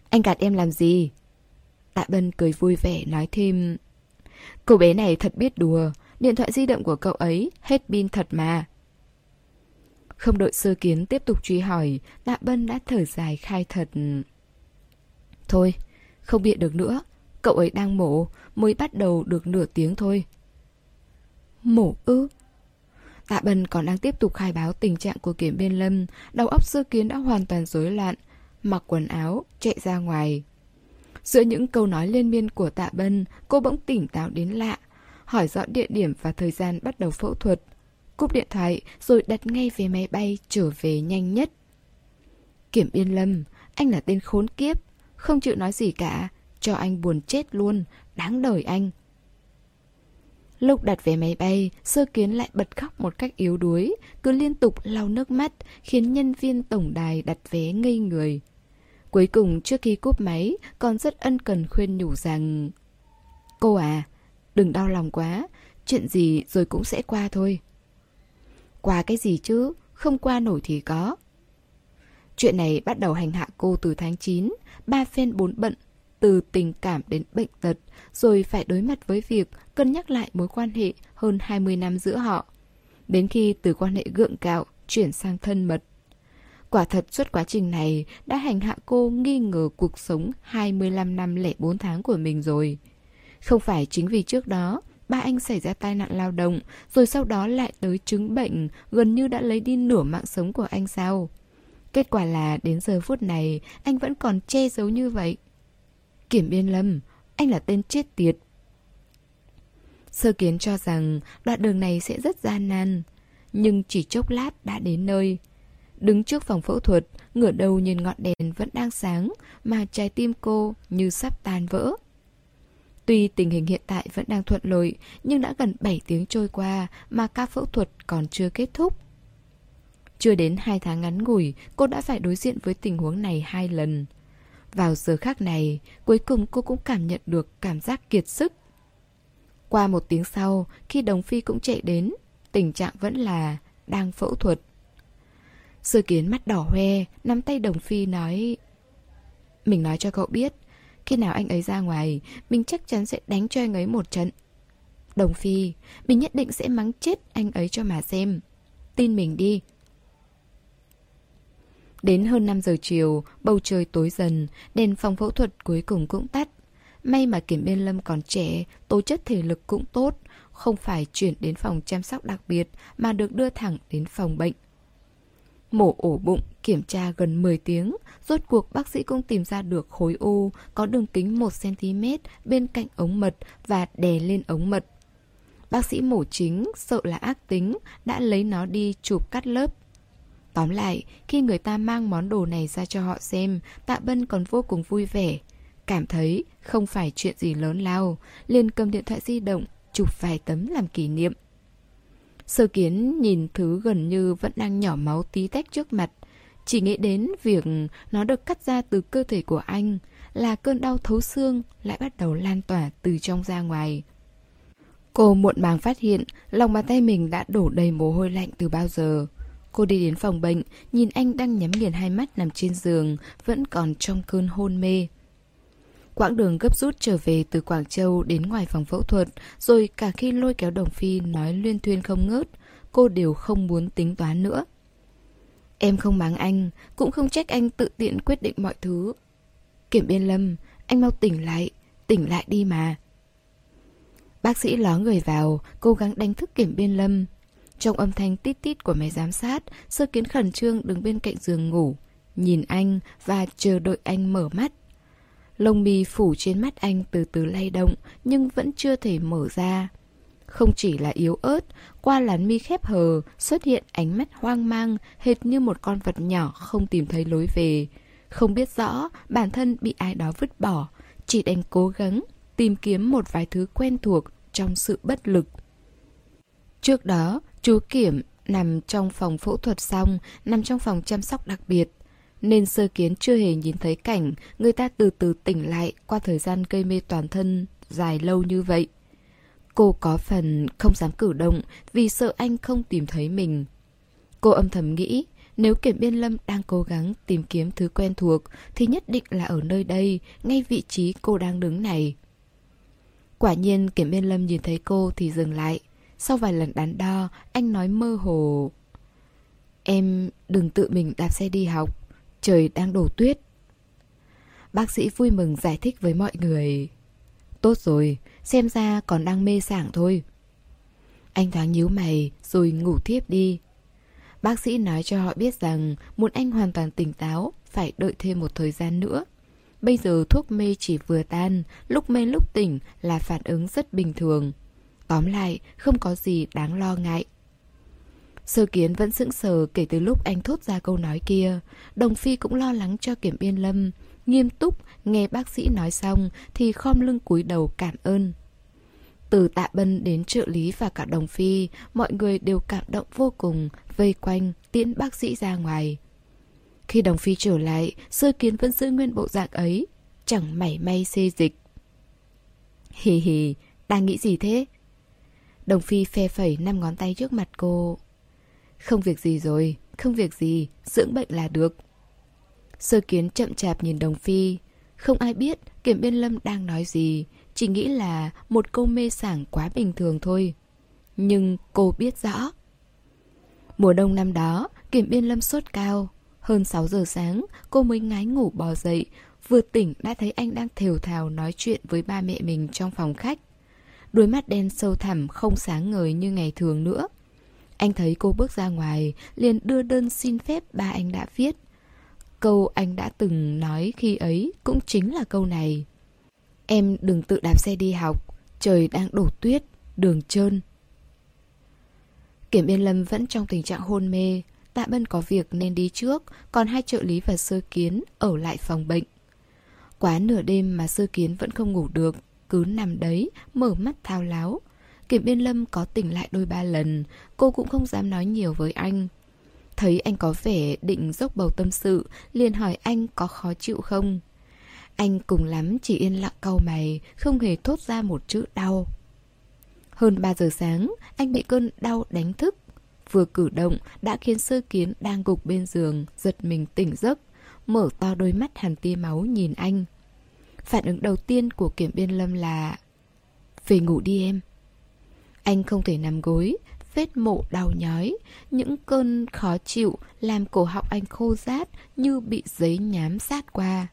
Anh gạt em làm gì? Tạ Bân cười vui vẻ nói thêm. Cô bé này thật biết đùa, điện thoại di động của cậu ấy hết pin thật mà. Không đợi sơ kiến tiếp tục truy hỏi, Tạ Bân đã thở dài khai thật. Thôi, không biện được nữa, cậu ấy đang mổ, mới bắt đầu được nửa tiếng thôi. Mổ ư? Tạ Bân còn đang tiếp tục khai báo tình trạng của Kiểm Biên Lâm, đầu óc sơ kiến đã hoàn toàn rối loạn, mặc quần áo, chạy ra ngoài. Giữa những câu nói liên miên của Tạ Bân, cô bỗng tỉnh táo đến lạ, hỏi rõ địa điểm và thời gian bắt đầu phẫu thuật. Cúp điện thoại rồi đặt ngay về máy bay trở về nhanh nhất. Kiểm Biên Lâm, anh là tên khốn kiếp, không chịu nói gì cả, cho anh buồn chết luôn, đáng đời anh. Lúc đặt vé máy bay, sơ kiến lại bật khóc một cách yếu đuối, cứ liên tục lau nước mắt, khiến nhân viên tổng đài đặt vé ngây người. Cuối cùng trước khi cúp máy, còn rất ân cần khuyên nhủ rằng Cô à, đừng đau lòng quá, chuyện gì rồi cũng sẽ qua thôi. Qua cái gì chứ, không qua nổi thì có. Chuyện này bắt đầu hành hạ cô từ tháng 9, ba phen bốn bận từ tình cảm đến bệnh tật, rồi phải đối mặt với việc cân nhắc lại mối quan hệ hơn 20 năm giữa họ. Đến khi từ quan hệ gượng gạo chuyển sang thân mật. Quả thật suốt quá trình này đã hành hạ cô nghi ngờ cuộc sống 25 năm lẻ 4 tháng của mình rồi. Không phải chính vì trước đó ba anh xảy ra tai nạn lao động rồi sau đó lại tới chứng bệnh gần như đã lấy đi nửa mạng sống của anh sao? Kết quả là đến giờ phút này anh vẫn còn che giấu như vậy. Kiểm Biên Lâm, anh là tên chết tiệt. Sơ kiến cho rằng đoạn đường này sẽ rất gian nan, nhưng chỉ chốc lát đã đến nơi. Đứng trước phòng phẫu thuật, ngửa đầu nhìn ngọn đèn vẫn đang sáng, mà trái tim cô như sắp tan vỡ. Tuy tình hình hiện tại vẫn đang thuận lợi, nhưng đã gần 7 tiếng trôi qua mà ca phẫu thuật còn chưa kết thúc. Chưa đến 2 tháng ngắn ngủi, cô đã phải đối diện với tình huống này hai lần. Vào giờ khác này, cuối cùng cô cũng cảm nhận được cảm giác kiệt sức. Qua một tiếng sau, khi Đồng Phi cũng chạy đến, tình trạng vẫn là đang phẫu thuật. Sơ kiến mắt đỏ hoe, nắm tay Đồng Phi nói Mình nói cho cậu biết, khi nào anh ấy ra ngoài, mình chắc chắn sẽ đánh cho anh ấy một trận. Đồng Phi, mình nhất định sẽ mắng chết anh ấy cho mà xem. Tin mình đi, Đến hơn 5 giờ chiều, bầu trời tối dần, đèn phòng phẫu thuật cuối cùng cũng tắt. May mà Kiểm Biên Lâm còn trẻ, tố chất thể lực cũng tốt, không phải chuyển đến phòng chăm sóc đặc biệt mà được đưa thẳng đến phòng bệnh. Mổ ổ bụng, kiểm tra gần 10 tiếng, rốt cuộc bác sĩ cũng tìm ra được khối u có đường kính 1cm bên cạnh ống mật và đè lên ống mật. Bác sĩ mổ chính sợ là ác tính Đã lấy nó đi chụp cắt lớp. Tóm lại, khi người ta mang món đồ này ra cho họ xem Tạ Bân còn vô cùng vui vẻ. Cảm thấy không phải chuyện gì lớn lao liền cầm điện thoại di động Chụp vài tấm làm kỷ niệm. Sơ kiến nhìn thứ gần như vẫn đang nhỏ máu tí tách trước mặt chỉ nghĩ đến việc nó được cắt ra từ cơ thể của anh Là cơn đau thấu xương lại bắt đầu lan tỏa từ trong ra ngoài Cô muộn màng phát hiện lòng bàn tay mình đã đổ đầy mồ hôi lạnh từ bao giờ. Cô đi đến phòng bệnh, nhìn anh đang nhắm nghiền hai mắt nằm trên giường, vẫn còn trong cơn hôn mê. Quãng đường gấp rút trở về từ Quảng Châu đến ngoài phòng phẫu thuật, rồi cả khi lôi kéo Đồng Phi nói luyên thuyên không ngớt, cô đều không muốn tính toán nữa. Em không mắng anh, cũng không trách anh tự tiện quyết định mọi thứ. Kiểm biên lâm, anh mau tỉnh lại, tỉnh lại đi mà. Bác sĩ ló người vào, cố gắng đánh thức kiểm biên lâm. Trong âm thanh tít tít của máy giám sát, sơ kiến khẩn trương đứng bên cạnh giường ngủ, nhìn anh và chờ đợi anh mở mắt. Lông mì phủ trên mắt anh từ từ lay động nhưng vẫn chưa thể mở ra. Không chỉ là yếu ớt, qua làn mi khép hờ xuất hiện ánh mắt hoang mang hệt như một con vật nhỏ không tìm thấy lối về. Không biết rõ bản thân bị ai đó vứt bỏ, chỉ đành cố gắng tìm kiếm một vài thứ quen thuộc trong sự bất lực. Trước đó, chú Kiểm nằm trong phòng phẫu thuật xong, nằm trong phòng chăm sóc đặc biệt. Nên sơ kiến chưa hề nhìn thấy cảnh người ta từ từ tỉnh lại qua thời gian gây mê toàn thân dài lâu như vậy. Cô có phần không dám cử động vì sợ anh không tìm thấy mình. Cô âm thầm nghĩ, nếu Kiểm Biên Lâm đang cố gắng tìm kiếm thứ quen thuộc thì nhất định là ở nơi đây, ngay vị trí cô đang đứng này. Quả nhiên Kiểm Biên Lâm nhìn thấy cô thì dừng lại. Sau vài lần đắn đo, anh nói mơ hồ. Em đừng tự mình đạp xe đi học, trời đang đổ tuyết. Bác sĩ vui mừng giải thích với mọi người. Tốt rồi, xem ra còn đang mê sảng thôi. Anh thoáng nhíu mày rồi ngủ thiếp đi. Bác sĩ nói cho họ biết rằng muốn anh hoàn toàn tỉnh táo phải đợi thêm một thời gian nữa. Bây giờ thuốc mê chỉ vừa tan, lúc mê lúc tỉnh là phản ứng rất bình thường. Tóm lại, không có gì đáng lo ngại. Sơ kiến vẫn sững sờ kể từ lúc anh thốt ra câu nói kia. Đồng Phi cũng lo lắng cho Kiểm Biên Lâm. Nghiêm túc, nghe bác sĩ nói xong thì khom lưng cúi đầu cảm ơn. Từ tạ bân đến trợ lý và cả đồng phi, mọi người đều cảm động vô cùng, vây quanh, tiễn bác sĩ ra ngoài. Khi đồng phi trở lại, sơ kiến vẫn giữ nguyên bộ dạng ấy, chẳng mảy may xê dịch. Hì hì, đang nghĩ gì thế? Đồng phi phe phẩy năm ngón tay trước mặt cô. Không việc gì rồi, không việc gì, dưỡng bệnh là được. Sơ kiến chậm chạp nhìn đồng phi. Không ai biết kiểm biên lâm đang nói gì, chỉ nghĩ là một câu mê sảng quá bình thường thôi. Nhưng cô biết rõ. Mùa đông năm đó, kiểm biên lâm sốt cao, hơn 6 giờ sáng, cô mới ngái ngủ bò dậy, vừa tỉnh đã thấy anh đang thều thào nói chuyện với ba mẹ mình trong phòng khách. Đôi mắt đen sâu thẳm không sáng ngời như ngày thường nữa. Anh thấy cô bước ra ngoài, liền đưa đơn xin phép ba anh đã viết. Câu anh đã từng nói khi ấy cũng chính là câu này. Em đừng tự đạp xe đi học, trời đang đổ tuyết, đường trơn. Kiểm Yên Lâm vẫn trong tình trạng hôn mê, Tạ Bân có việc nên đi trước, còn hai trợ lý và sơ kiến ở lại phòng bệnh. Quá nửa đêm mà sơ kiến vẫn không ngủ được, cứ nằm đấy, mở mắt thao láo. Kiểm biên lâm có tỉnh lại đôi ba lần, cô cũng không dám nói nhiều với anh. Thấy anh có vẻ định dốc bầu tâm sự, liền hỏi anh có khó chịu không. Anh cùng lắm chỉ yên lặng cau mày, không hề thốt ra một chữ đau. Hơn 3 giờ sáng, anh bị cơn đau đánh thức vừa cử động đã khiến sơ kiến đang gục bên giường giật mình tỉnh giấc, mở to đôi mắt hàn tia máu nhìn anh. Phản ứng đầu tiên của kiểm biên lâm là Về ngủ đi em. Anh không thể nằm gối, vết mổ đau nhói, những cơn khó chịu làm cổ họng anh khô rát như bị giấy nhám sát qua.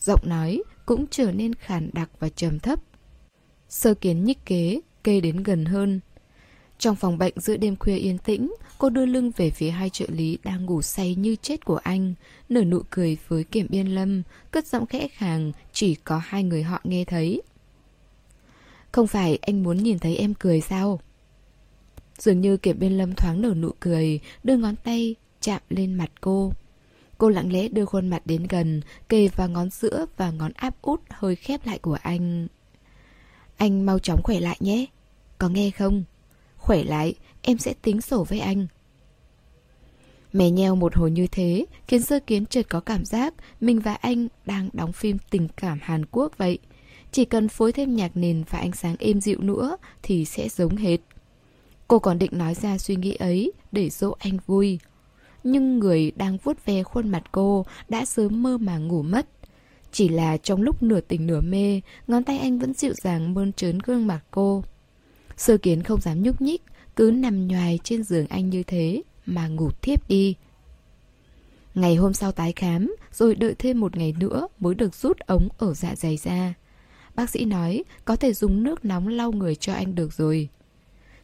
Giọng nói cũng trở nên khàn đặc và trầm thấp. Sơ kiến nhích kế, kê đến gần hơn, trong phòng bệnh giữa đêm khuya yên tĩnh, cô đưa lưng về phía hai trợ lý đang ngủ say như chết của anh, nở nụ cười với kiểm biên lâm, cất giọng khẽ khàng, chỉ có hai người họ nghe thấy. Không phải anh muốn nhìn thấy em cười sao? Dường như Kiểm Biên Lâm thoáng nở nụ cười, đưa ngón tay chạm lên mặt cô. Cô lặng lẽ đưa khuôn mặt đến gần, kề vào ngón giữa và ngón áp út hơi khép lại của anh. Anh mau chóng khỏe lại nhé. Có nghe không? Khỏe lại, em sẽ tính sổ với anh. Mè nheo một hồi như thế, khiến sơ kiến chợt có cảm giác mình và anh đang đóng phim tình cảm Hàn Quốc vậy. Chỉ cần phối thêm nhạc nền và ánh sáng êm dịu nữa thì sẽ giống hết. Cô còn định nói ra suy nghĩ ấy để dỗ anh vui. Nhưng người đang vuốt ve khuôn mặt cô đã sớm mơ mà ngủ mất. Chỉ là trong lúc nửa tỉnh nửa mê, ngón tay anh vẫn dịu dàng mơn trớn gương mặt cô. Sơ kiến không dám nhúc nhích, cứ nằm nhoài trên giường anh như thế mà ngủ thiếp đi. Ngày hôm sau tái khám, rồi đợi thêm một ngày nữa mới được rút ống ở dạ dày ra. Bác sĩ nói có thể dùng nước nóng lau người cho anh được rồi.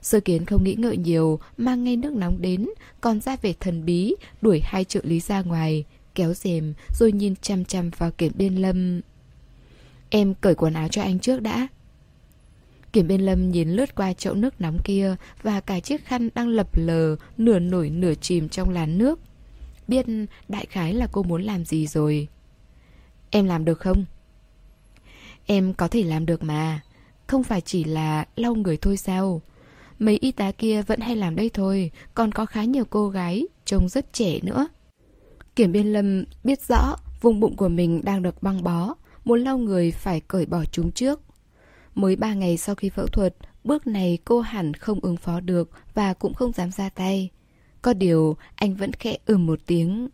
Sơ kiến không nghĩ ngợi nhiều, mang ngay nước nóng đến, còn ra về thần bí, đuổi hai trợ lý ra ngoài, kéo rèm rồi nhìn chăm chăm vào kiểm biên lâm. Em cởi quần áo cho anh trước đã. Kiểm biên lâm nhìn lướt qua chậu nước nóng kia và cả chiếc khăn đang lập lờ, nửa nổi nửa chìm trong làn nước. Biết đại khái là cô muốn làm gì rồi. Em làm được không? Em có thể làm được mà. Không phải chỉ là lau người thôi sao? Mấy y tá kia vẫn hay làm đây thôi, còn có khá nhiều cô gái, trông rất trẻ nữa. Kiểm biên lâm biết rõ vùng bụng của mình đang được băng bó, muốn lau người phải cởi bỏ chúng trước. Mới ba ngày sau khi phẫu thuật, bước này cô hẳn không ứng phó được và cũng không dám ra tay. Có điều, anh vẫn khẽ ừm một tiếng.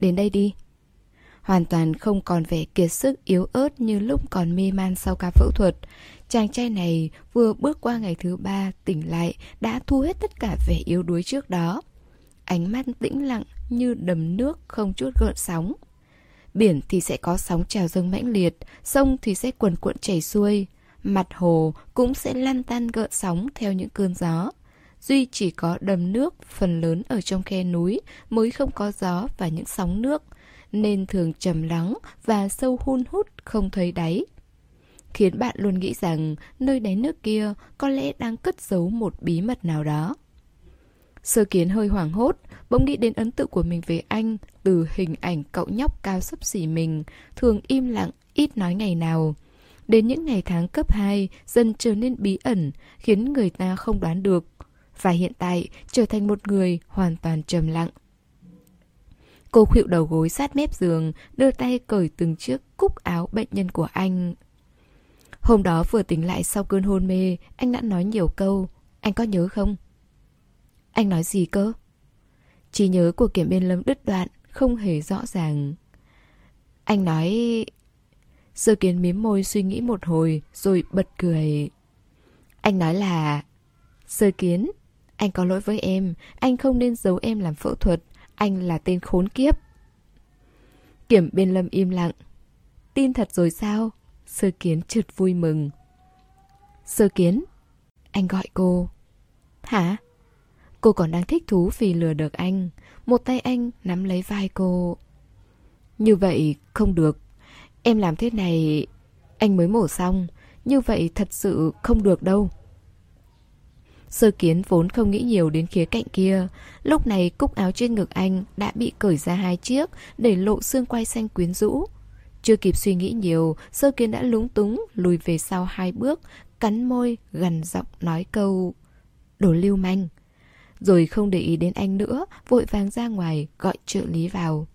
Đến đây đi. Hoàn toàn không còn vẻ kiệt sức yếu ớt như lúc còn mê man sau ca phẫu thuật. Chàng trai này vừa bước qua ngày thứ ba tỉnh lại đã thu hết tất cả vẻ yếu đuối trước đó. Ánh mắt tĩnh lặng như đầm nước không chút gợn sóng. Biển thì sẽ có sóng trào dâng mãnh liệt, sông thì sẽ quần cuộn chảy xuôi, mặt hồ cũng sẽ lăn tan gợn sóng theo những cơn gió. Duy chỉ có đầm nước phần lớn ở trong khe núi mới không có gió và những sóng nước, nên thường trầm lắng và sâu hun hút không thấy đáy. Khiến bạn luôn nghĩ rằng nơi đáy nước kia có lẽ đang cất giấu một bí mật nào đó. Sơ kiến hơi hoảng hốt, bỗng nghĩ đến ấn tượng của mình về anh từ hình ảnh cậu nhóc cao sấp xỉ mình, thường im lặng, ít nói ngày nào. Đến những ngày tháng cấp 2 dần trở nên bí ẩn, khiến người ta không đoán được. Và hiện tại trở thành một người hoàn toàn trầm lặng. Cô khuỵu đầu gối sát mép giường, đưa tay cởi từng chiếc cúc áo bệnh nhân của anh. Hôm đó vừa tỉnh lại sau cơn hôn mê, anh đã nói nhiều câu. Anh có nhớ không? Anh nói gì cơ? Chỉ nhớ của kiểm biên lâm đứt đoạn, không hề rõ ràng. Anh nói... Sơ kiến mím môi suy nghĩ một hồi, rồi bật cười. Anh nói là... Sơ kiến, anh có lỗi với em, anh không nên giấu em làm phẫu thuật, anh là tên khốn kiếp. Kiểm biên lâm im lặng. Tin thật rồi sao? Sơ kiến trượt vui mừng. Sơ kiến, anh gọi cô. Hả? Cô còn đang thích thú vì lừa được anh. Một tay anh nắm lấy vai cô. Như vậy không được. Em làm thế này... Anh mới mổ xong. Như vậy thật sự không được đâu. Sơ kiến vốn không nghĩ nhiều đến khía cạnh kia. Lúc này cúc áo trên ngực anh đã bị cởi ra hai chiếc để lộ xương quai xanh quyến rũ. Chưa kịp suy nghĩ nhiều, sơ kiến đã lúng túng lùi về sau hai bước, cắn môi, gần giọng nói câu Đồ lưu manh. Rồi không để ý đến anh nữa, vội vàng ra ngoài gọi trợ lý vào.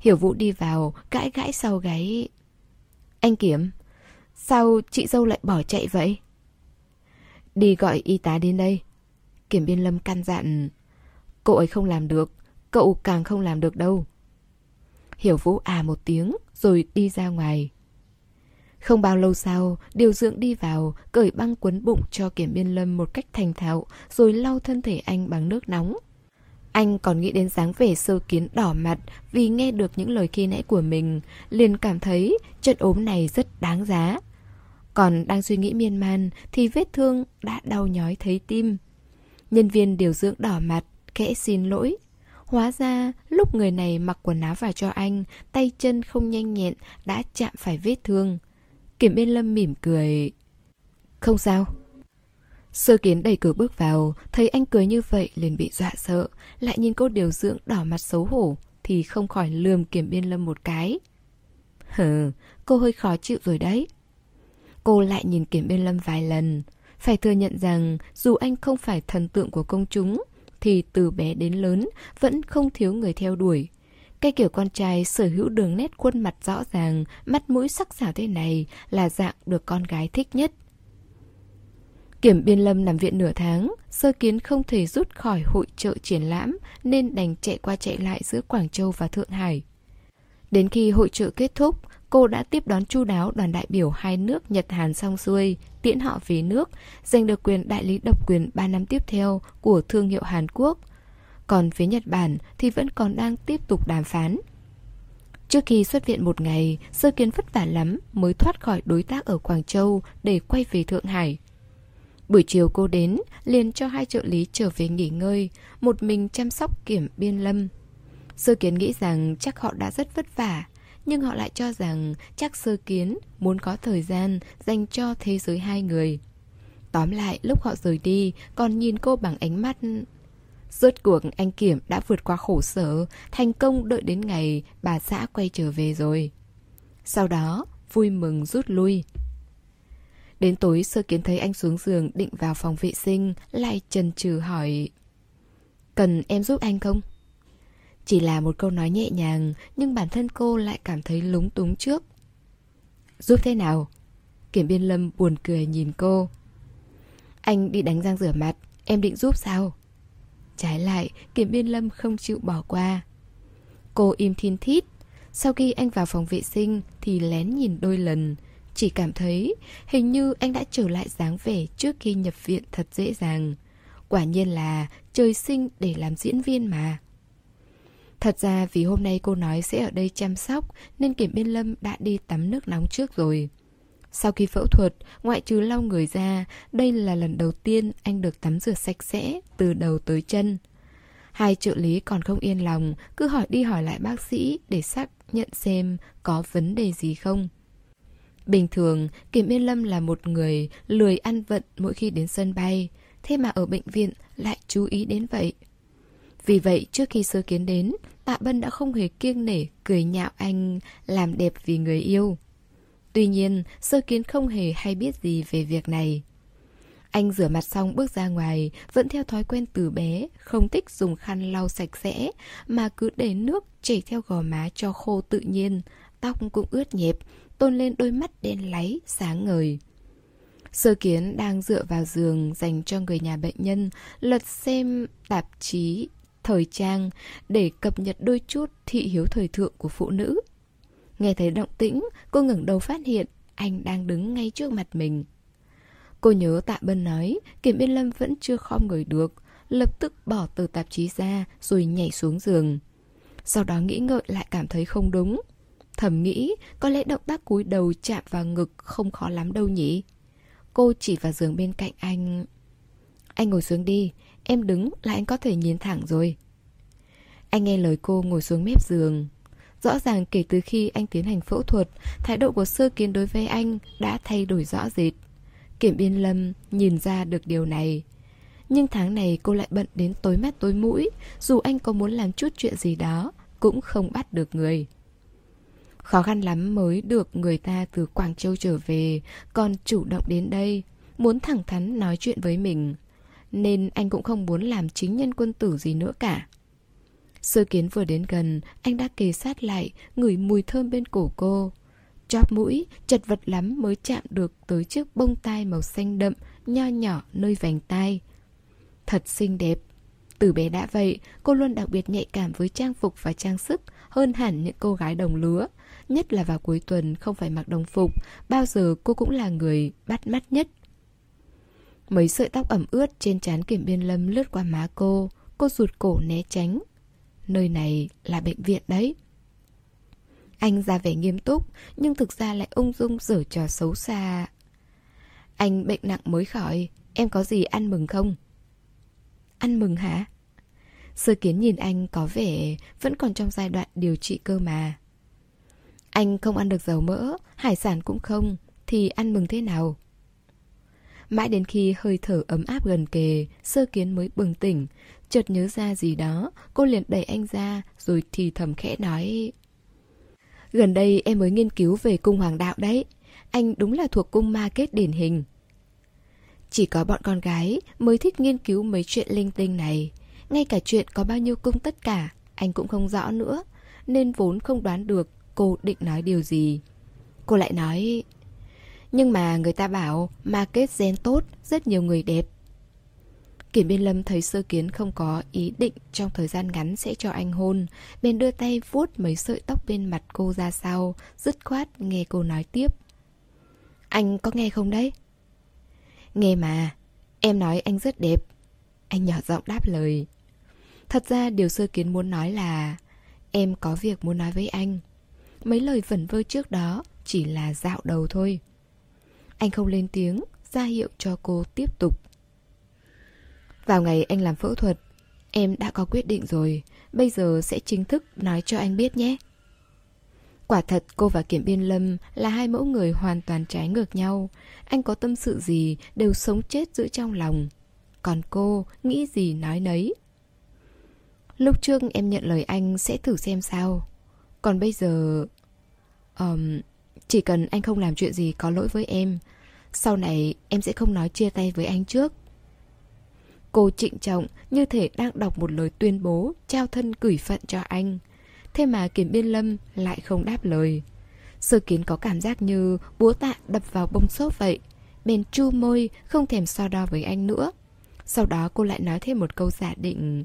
Hiểu Vũ đi vào, gãi gãi sau gáy. Anh Kiểm, sao chị dâu lại bỏ chạy vậy? Đi gọi y tá đến đây. Kiểm biên lâm căn dặn. Cậu ấy không làm được, cậu càng không làm được đâu. Hiểu Vũ à một tiếng, rồi đi ra ngoài. Không bao lâu sau, điều dưỡng đi vào, cởi băng quấn bụng cho kiểm biên lâm một cách thành thạo, rồi lau thân thể anh bằng nước nóng. Anh còn nghĩ đến dáng vẻ sơ kiến đỏ mặt vì nghe được những lời khi nãy của mình, liền cảm thấy trận ốm này rất đáng giá. Còn đang suy nghĩ miên man thì vết thương đã đau nhói thấy tim. Nhân viên điều dưỡng đỏ mặt, kẽ xin lỗi. Hóa ra, lúc người này mặc quần áo vào cho anh, tay chân không nhanh nhẹn đã chạm phải vết thương. Kiểm Biên Lâm mỉm cười. Không sao. Sơ kiến đẩy cửa bước vào, thấy anh cười như vậy liền bị dọa sợ, lại nhìn cô điều dưỡng đỏ mặt xấu hổ, thì không khỏi lườm kiểm biên lâm một cái. Hừ, cô hơi khó chịu rồi đấy. Cô lại nhìn kiểm biên lâm vài lần. Phải thừa nhận rằng dù anh không phải thần tượng của công chúng, thì từ bé đến lớn vẫn không thiếu người theo đuổi. Cái kiểu con trai sở hữu đường nét khuôn mặt rõ ràng, mắt mũi sắc sảo thế này là dạng được con gái thích nhất. Kiểm biên lâm nằm viện nửa tháng, sơ kiến không thể rút khỏi hội trợ triển lãm nên đành chạy qua chạy lại giữa Quảng Châu và Thượng Hải. Đến khi hội trợ kết thúc, cô đã tiếp đón chu đáo đoàn đại biểu hai nước Nhật Hàn xong xuôi, tiễn họ về nước, giành được quyền đại lý độc quyền 3 năm tiếp theo của thương hiệu Hàn Quốc. Còn phía Nhật Bản thì vẫn còn đang tiếp tục đàm phán. Trước khi xuất viện một ngày, Sơ Kiến vất vả lắm mới thoát khỏi đối tác ở Quảng Châu để quay về Thượng Hải. Buổi chiều cô đến, liền cho hai trợ lý trở về nghỉ ngơi, một mình chăm sóc kiểm biên lâm. Sơ kiến nghĩ rằng chắc họ đã rất vất vả, nhưng họ lại cho rằng chắc sơ kiến muốn có thời gian dành cho thế giới hai người. Tóm lại, lúc họ rời đi, còn nhìn cô bằng ánh mắt... Rốt cuộc anh Kiểm đã vượt qua khổ sở, thành công đợi đến ngày bà xã quay trở về rồi. Sau đó, vui mừng rút lui. Đến tối sơ kiến thấy anh xuống giường định vào phòng vệ sinh, lại chần chừ hỏi Cần em giúp anh không? Chỉ là một câu nói nhẹ nhàng, nhưng bản thân cô lại cảm thấy lúng túng trước. Giúp thế nào? Kiểm biên lâm buồn cười nhìn cô. Anh đi đánh răng rửa mặt, em định giúp sao? Trái lại, kiểm biên lâm không chịu bỏ qua. Cô im thiên thít. Sau khi anh vào phòng vệ sinh thì lén nhìn đôi lần, chỉ cảm thấy hình như anh đã trở lại dáng vẻ trước khi nhập viện thật dễ dàng. Quả nhiên là trời sinh để làm diễn viên mà. Thật ra vì hôm nay cô nói sẽ ở đây chăm sóc nên Kiểm Biên Lâm đã đi tắm nước nóng trước rồi. Sau khi phẫu thuật, ngoại trừ lau người ra, đây là lần đầu tiên anh được tắm rửa sạch sẽ từ đầu tới chân. Hai trợ lý còn không yên lòng, cứ hỏi đi hỏi lại bác sĩ để xác nhận xem có vấn đề gì không. Bình thường, Kiểm Yên Lâm là một người lười ăn vận mỗi khi đến sân bay, thế mà ở bệnh viện lại chú ý đến vậy. Vì vậy, trước khi sơ kiến đến, Tạ Bân đã không hề kiêng nể cười nhạo anh làm đẹp vì người yêu. Tuy nhiên, sơ kiến không hề hay biết gì về việc này. Anh rửa mặt xong bước ra ngoài, vẫn theo thói quen từ bé, không thích dùng khăn lau sạch sẽ, mà cứ để nước chảy theo gò má cho khô tự nhiên, tóc cũng ướt nhẹp, tôn lên đôi mắt đen láy, sáng ngời. Sơ kiến đang dựa vào giường dành cho người nhà bệnh nhân, lật xem tạp chí, thời trang để cập nhật đôi chút thị hiếu thời thượng của phụ nữ. Nghe thấy động tĩnh, cô ngẩng đầu phát hiện anh đang đứng ngay trước mặt mình. Cô nhớ tạ bân nói, Kiểm Biên Lâm vẫn chưa khom người được, lập tức bỏ tờ tạp chí ra rồi nhảy xuống giường. Sau đó nghĩ ngợi lại cảm thấy không đúng. Thầm nghĩ, có lẽ động tác cúi đầu chạm vào ngực không khó lắm đâu nhỉ? Cô chỉ vào giường bên cạnh anh. Anh ngồi xuống đi, em đứng là anh có thể nhìn thẳng rồi. Anh nghe lời cô ngồi xuống mép giường. Rõ ràng kể từ khi anh tiến hành phẫu thuật, thái độ của sơ kiến đối với anh đã thay đổi rõ rệt. Kiểm Biên Lâm nhìn ra được điều này. Nhưng tháng này cô lại bận đến tối mắt tối mũi, dù anh có muốn làm chút chuyện gì đó, cũng không bắt được người. Khó khăn lắm mới được người ta từ Quảng Châu trở về, còn chủ động đến đây, muốn thẳng thắn nói chuyện với mình. Nên anh cũng không muốn làm chính nhân quân tử gì nữa cả. Sơ kiến vừa đến gần, anh đã kề sát lại, ngửi mùi thơm bên cổ cô. Chóp mũi, chật vật lắm mới chạm được tới chiếc bông tai màu xanh đậm, nho nhỏ nơi vành tai. Thật xinh đẹp. Từ bé đã vậy, cô luôn đặc biệt nhạy cảm với trang phục và trang sức hơn hẳn những cô gái đồng lứa. Nhất là vào cuối tuần không phải mặc đồng phục, bao giờ cô cũng là người bắt mắt nhất. Mấy sợi tóc ẩm ướt trên trán kiểm biên lâm lướt qua má cô, cô rụt cổ né tránh. Nơi này là bệnh viện đấy. Anh ra vẻ nghiêm túc, nhưng thực ra lại ung dung dở trò xấu xa. Anh bệnh nặng mới khỏi, em có gì ăn mừng không? Ăn mừng hả? Sơ kiến nhìn anh có vẻ vẫn còn trong giai đoạn điều trị cơ mà. Anh không ăn được dầu mỡ, hải sản cũng không, thì ăn mừng thế nào? Mãi đến khi hơi thở ấm áp gần kề, sơ kiến mới bừng tỉnh. Chợt nhớ ra gì đó, cô liền đẩy anh ra, rồi thì thầm khẽ nói. Gần đây em mới nghiên cứu về cung hoàng đạo đấy. Anh đúng là thuộc cung ma kết điển hình. Chỉ có bọn con gái mới thích nghiên cứu mấy chuyện linh tinh này. Ngay cả chuyện có bao nhiêu cung tất cả, anh cũng không rõ nữa. Nên vốn không đoán được cô định nói điều gì. Cô lại nói... Nhưng mà người ta bảo market gen tốt, rất nhiều người đẹp. Kiểm biên lâm thấy sơ kiến không có ý định trong thời gian ngắn sẽ cho anh hôn, bên đưa tay vuốt mấy sợi tóc bên mặt cô ra sau, dứt khoát nghe cô nói tiếp. Anh có nghe không đấy? Nghe mà, em nói anh rất đẹp. Anh nhỏ giọng đáp lời. Thật ra điều sơ kiến muốn nói là Em có việc muốn nói với anh Mấy lời vẩn vơ trước đó Chỉ là dạo đầu thôi anh không lên tiếng ra hiệu cho cô tiếp tục Vào ngày anh làm phẫu thuật Em đã có quyết định rồi Bây giờ sẽ chính thức nói cho anh biết nhé Quả thật cô và Kiểm Biên Lâm là hai mẫu người hoàn toàn trái ngược nhau. Anh có tâm sự gì đều sống chết giữ trong lòng. Còn cô nghĩ gì nói nấy. Lúc trước em nhận lời anh sẽ thử xem sao. Còn bây giờ... Um, chỉ cần anh không làm chuyện gì có lỗi với em, sau này em sẽ không nói chia tay với anh trước. Cô trịnh trọng như thể đang đọc một lời tuyên bố trao thân gửi phận cho anh. Thế mà Kiểm Biên Lâm lại không đáp lời. Sơ kiến có cảm giác như búa tạ đập vào bông xốp vậy. Bèn chu môi, không thèm so đo với anh nữa. Sau đó cô lại nói thêm một câu giả định.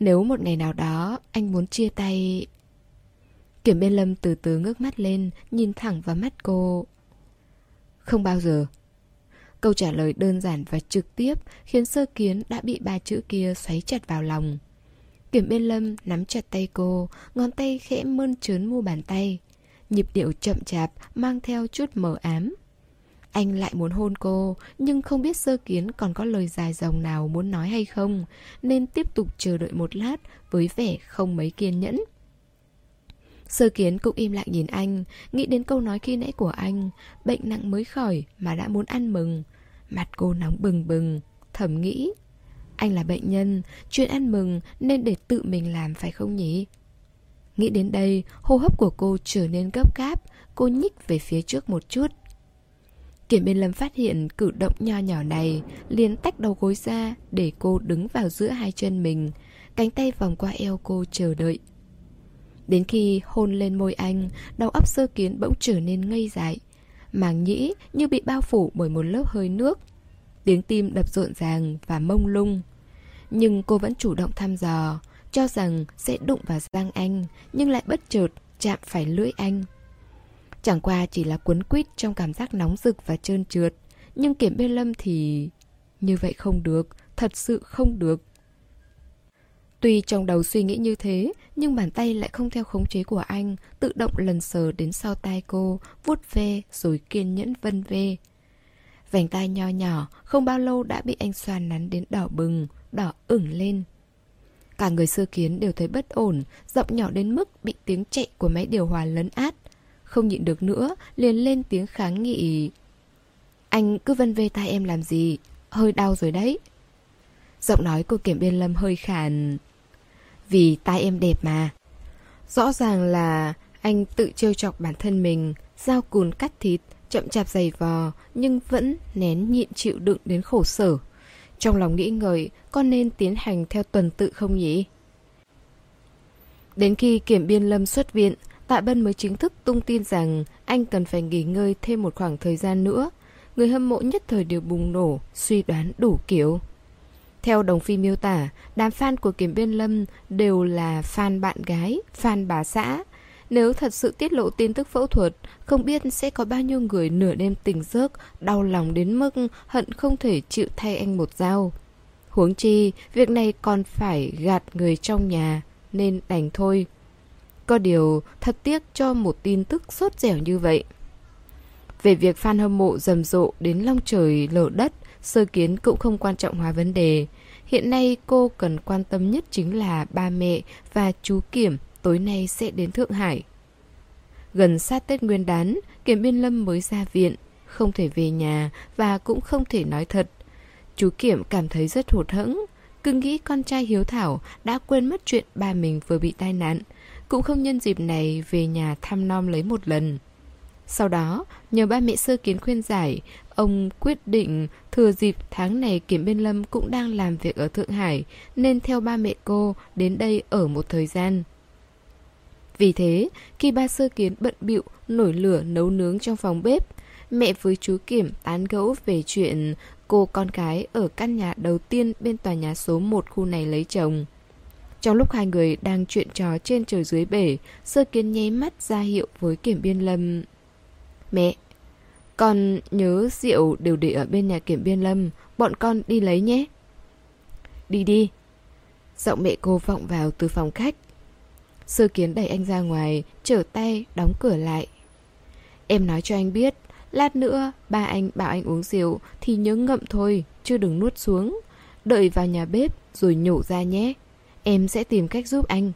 Nếu một ngày nào đó anh muốn chia tay... Kiểm Biên Lâm từ từ ngước mắt lên, nhìn thẳng vào mắt cô. Không bao giờ. Câu trả lời đơn giản và trực tiếp khiến sơ kiến đã bị ba chữ kia xoáy chặt vào lòng. Kiểm Biên Lâm nắm chặt tay cô, ngón tay khẽ mơn trớn mu bàn tay. Nhịp điệu chậm chạp mang theo chút mờ ám. Anh lại muốn hôn cô, nhưng không biết sơ kiến còn có lời dài dòng nào muốn nói hay không, nên tiếp tục chờ đợi một lát với vẻ không mấy kiên nhẫn. Sơ kiến cũng im lặng nhìn anh, nghĩ đến câu nói khi nãy của anh, bệnh nặng mới khỏi mà đã muốn ăn mừng. Mặt cô nóng bừng bừng, thầm nghĩ. Anh là bệnh nhân, chuyện ăn mừng nên để tự mình làm phải không nhỉ? Nghĩ đến đây, hô hấp của cô trở nên gấp gáp, cô nhích về phía trước một chút. Kiểm biên lâm phát hiện cử động nho nhỏ này, liền tách đầu gối ra để cô đứng vào giữa hai chân mình, cánh tay vòng qua eo cô chờ đợi. Đến khi hôn lên môi anh, đầu óc sơ kiến bỗng trở nên ngây dại. Màng nhĩ như bị bao phủ bởi một lớp hơi nước. Tiếng tim đập rộn ràng và mông lung. Nhưng cô vẫn chủ động thăm dò, cho rằng sẽ đụng vào răng anh, nhưng lại bất chợt chạm phải lưỡi anh. Chẳng qua chỉ là cuốn quýt trong cảm giác nóng rực và trơn trượt. Nhưng kiểm bên lâm thì... Như vậy không được, thật sự không được. Tuy trong đầu suy nghĩ như thế, nhưng bàn tay lại không theo khống chế của anh, tự động lần sờ đến sau tai cô, vuốt ve rồi kiên nhẫn vân ve. Vành tai nho nhỏ, không bao lâu đã bị anh xoan nắn đến đỏ bừng, đỏ ửng lên. Cả người sơ kiến đều thấy bất ổn, giọng nhỏ đến mức bị tiếng chạy của máy điều hòa lấn át, không nhịn được nữa, liền lên tiếng kháng nghị. Anh cứ vân vê tai em làm gì? Hơi đau rồi đấy. Giọng nói của kiểm biên lâm hơi khàn. Vì tai em đẹp mà. Rõ ràng là anh tự trêu chọc bản thân mình, dao cùn cắt thịt, chậm chạp giày vò, nhưng vẫn nén nhịn chịu đựng đến khổ sở. Trong lòng nghĩ ngợi, con nên tiến hành theo tuần tự không nhỉ? Đến khi kiểm biên lâm xuất viện, Tạ Bân mới chính thức tung tin rằng anh cần phải nghỉ ngơi thêm một khoảng thời gian nữa. Người hâm mộ nhất thời đều bùng nổ, suy đoán đủ kiểu. Theo đồng phi miêu tả, đám fan của Kiểm Biên Lâm đều là fan bạn gái, fan bà xã. Nếu thật sự tiết lộ tin tức phẫu thuật, không biết sẽ có bao nhiêu người nửa đêm tỉnh giấc, đau lòng đến mức hận không thể chịu thay anh một dao. Huống chi, việc này còn phải gạt người trong nhà, nên đành thôi. Có điều thật tiếc cho một tin tức sốt dẻo như vậy. Về việc fan hâm mộ rầm rộ đến long trời lở đất, sơ kiến cũng không quan trọng hóa vấn đề. Hiện nay cô cần quan tâm nhất chính là ba mẹ và chú Kiểm tối nay sẽ đến Thượng Hải. Gần sát Tết Nguyên đán, Kiểm Biên Lâm mới ra viện. không thể về nhà và cũng không thể nói thật. Chú Kiểm cảm thấy rất hụt hẫng, cứ nghĩ con trai hiếu thảo đã quên mất chuyện ba mình vừa bị tai nạn, cũng không nhân dịp này về nhà thăm nom lấy một lần. Sau đó, nhờ ba mẹ sơ kiến khuyên giải, ông quyết định thừa dịp tháng này Kiểm Biên Lâm cũng đang làm việc ở Thượng Hải nên theo ba mẹ cô đến đây ở một thời gian. Vì thế, khi ba sơ kiến bận bịu nổi lửa nấu nướng trong phòng bếp, mẹ với chú Kiểm tán gẫu về chuyện cô con gái ở căn nhà đầu tiên bên tòa nhà số 1 khu này lấy chồng. Trong lúc hai người đang chuyện trò trên trời dưới bể, sơ kiến nháy mắt ra hiệu với Kiểm Biên Lâm. Mẹ, con nhớ rượu đều để ở bên nhà Kiểm Biên Lâm, bọn con đi lấy nhé. Đi đi. Giọng mẹ cô vọng vào từ phòng khách. Sơ kiến đẩy anh ra ngoài, trở tay, đóng cửa lại. Em nói cho anh biết, lát nữa ba anh bảo anh uống rượu thì nhớ ngậm thôi, chưa đừng nuốt xuống. Đợi vào nhà bếp rồi nhổ ra nhé. Em sẽ tìm cách giúp anh.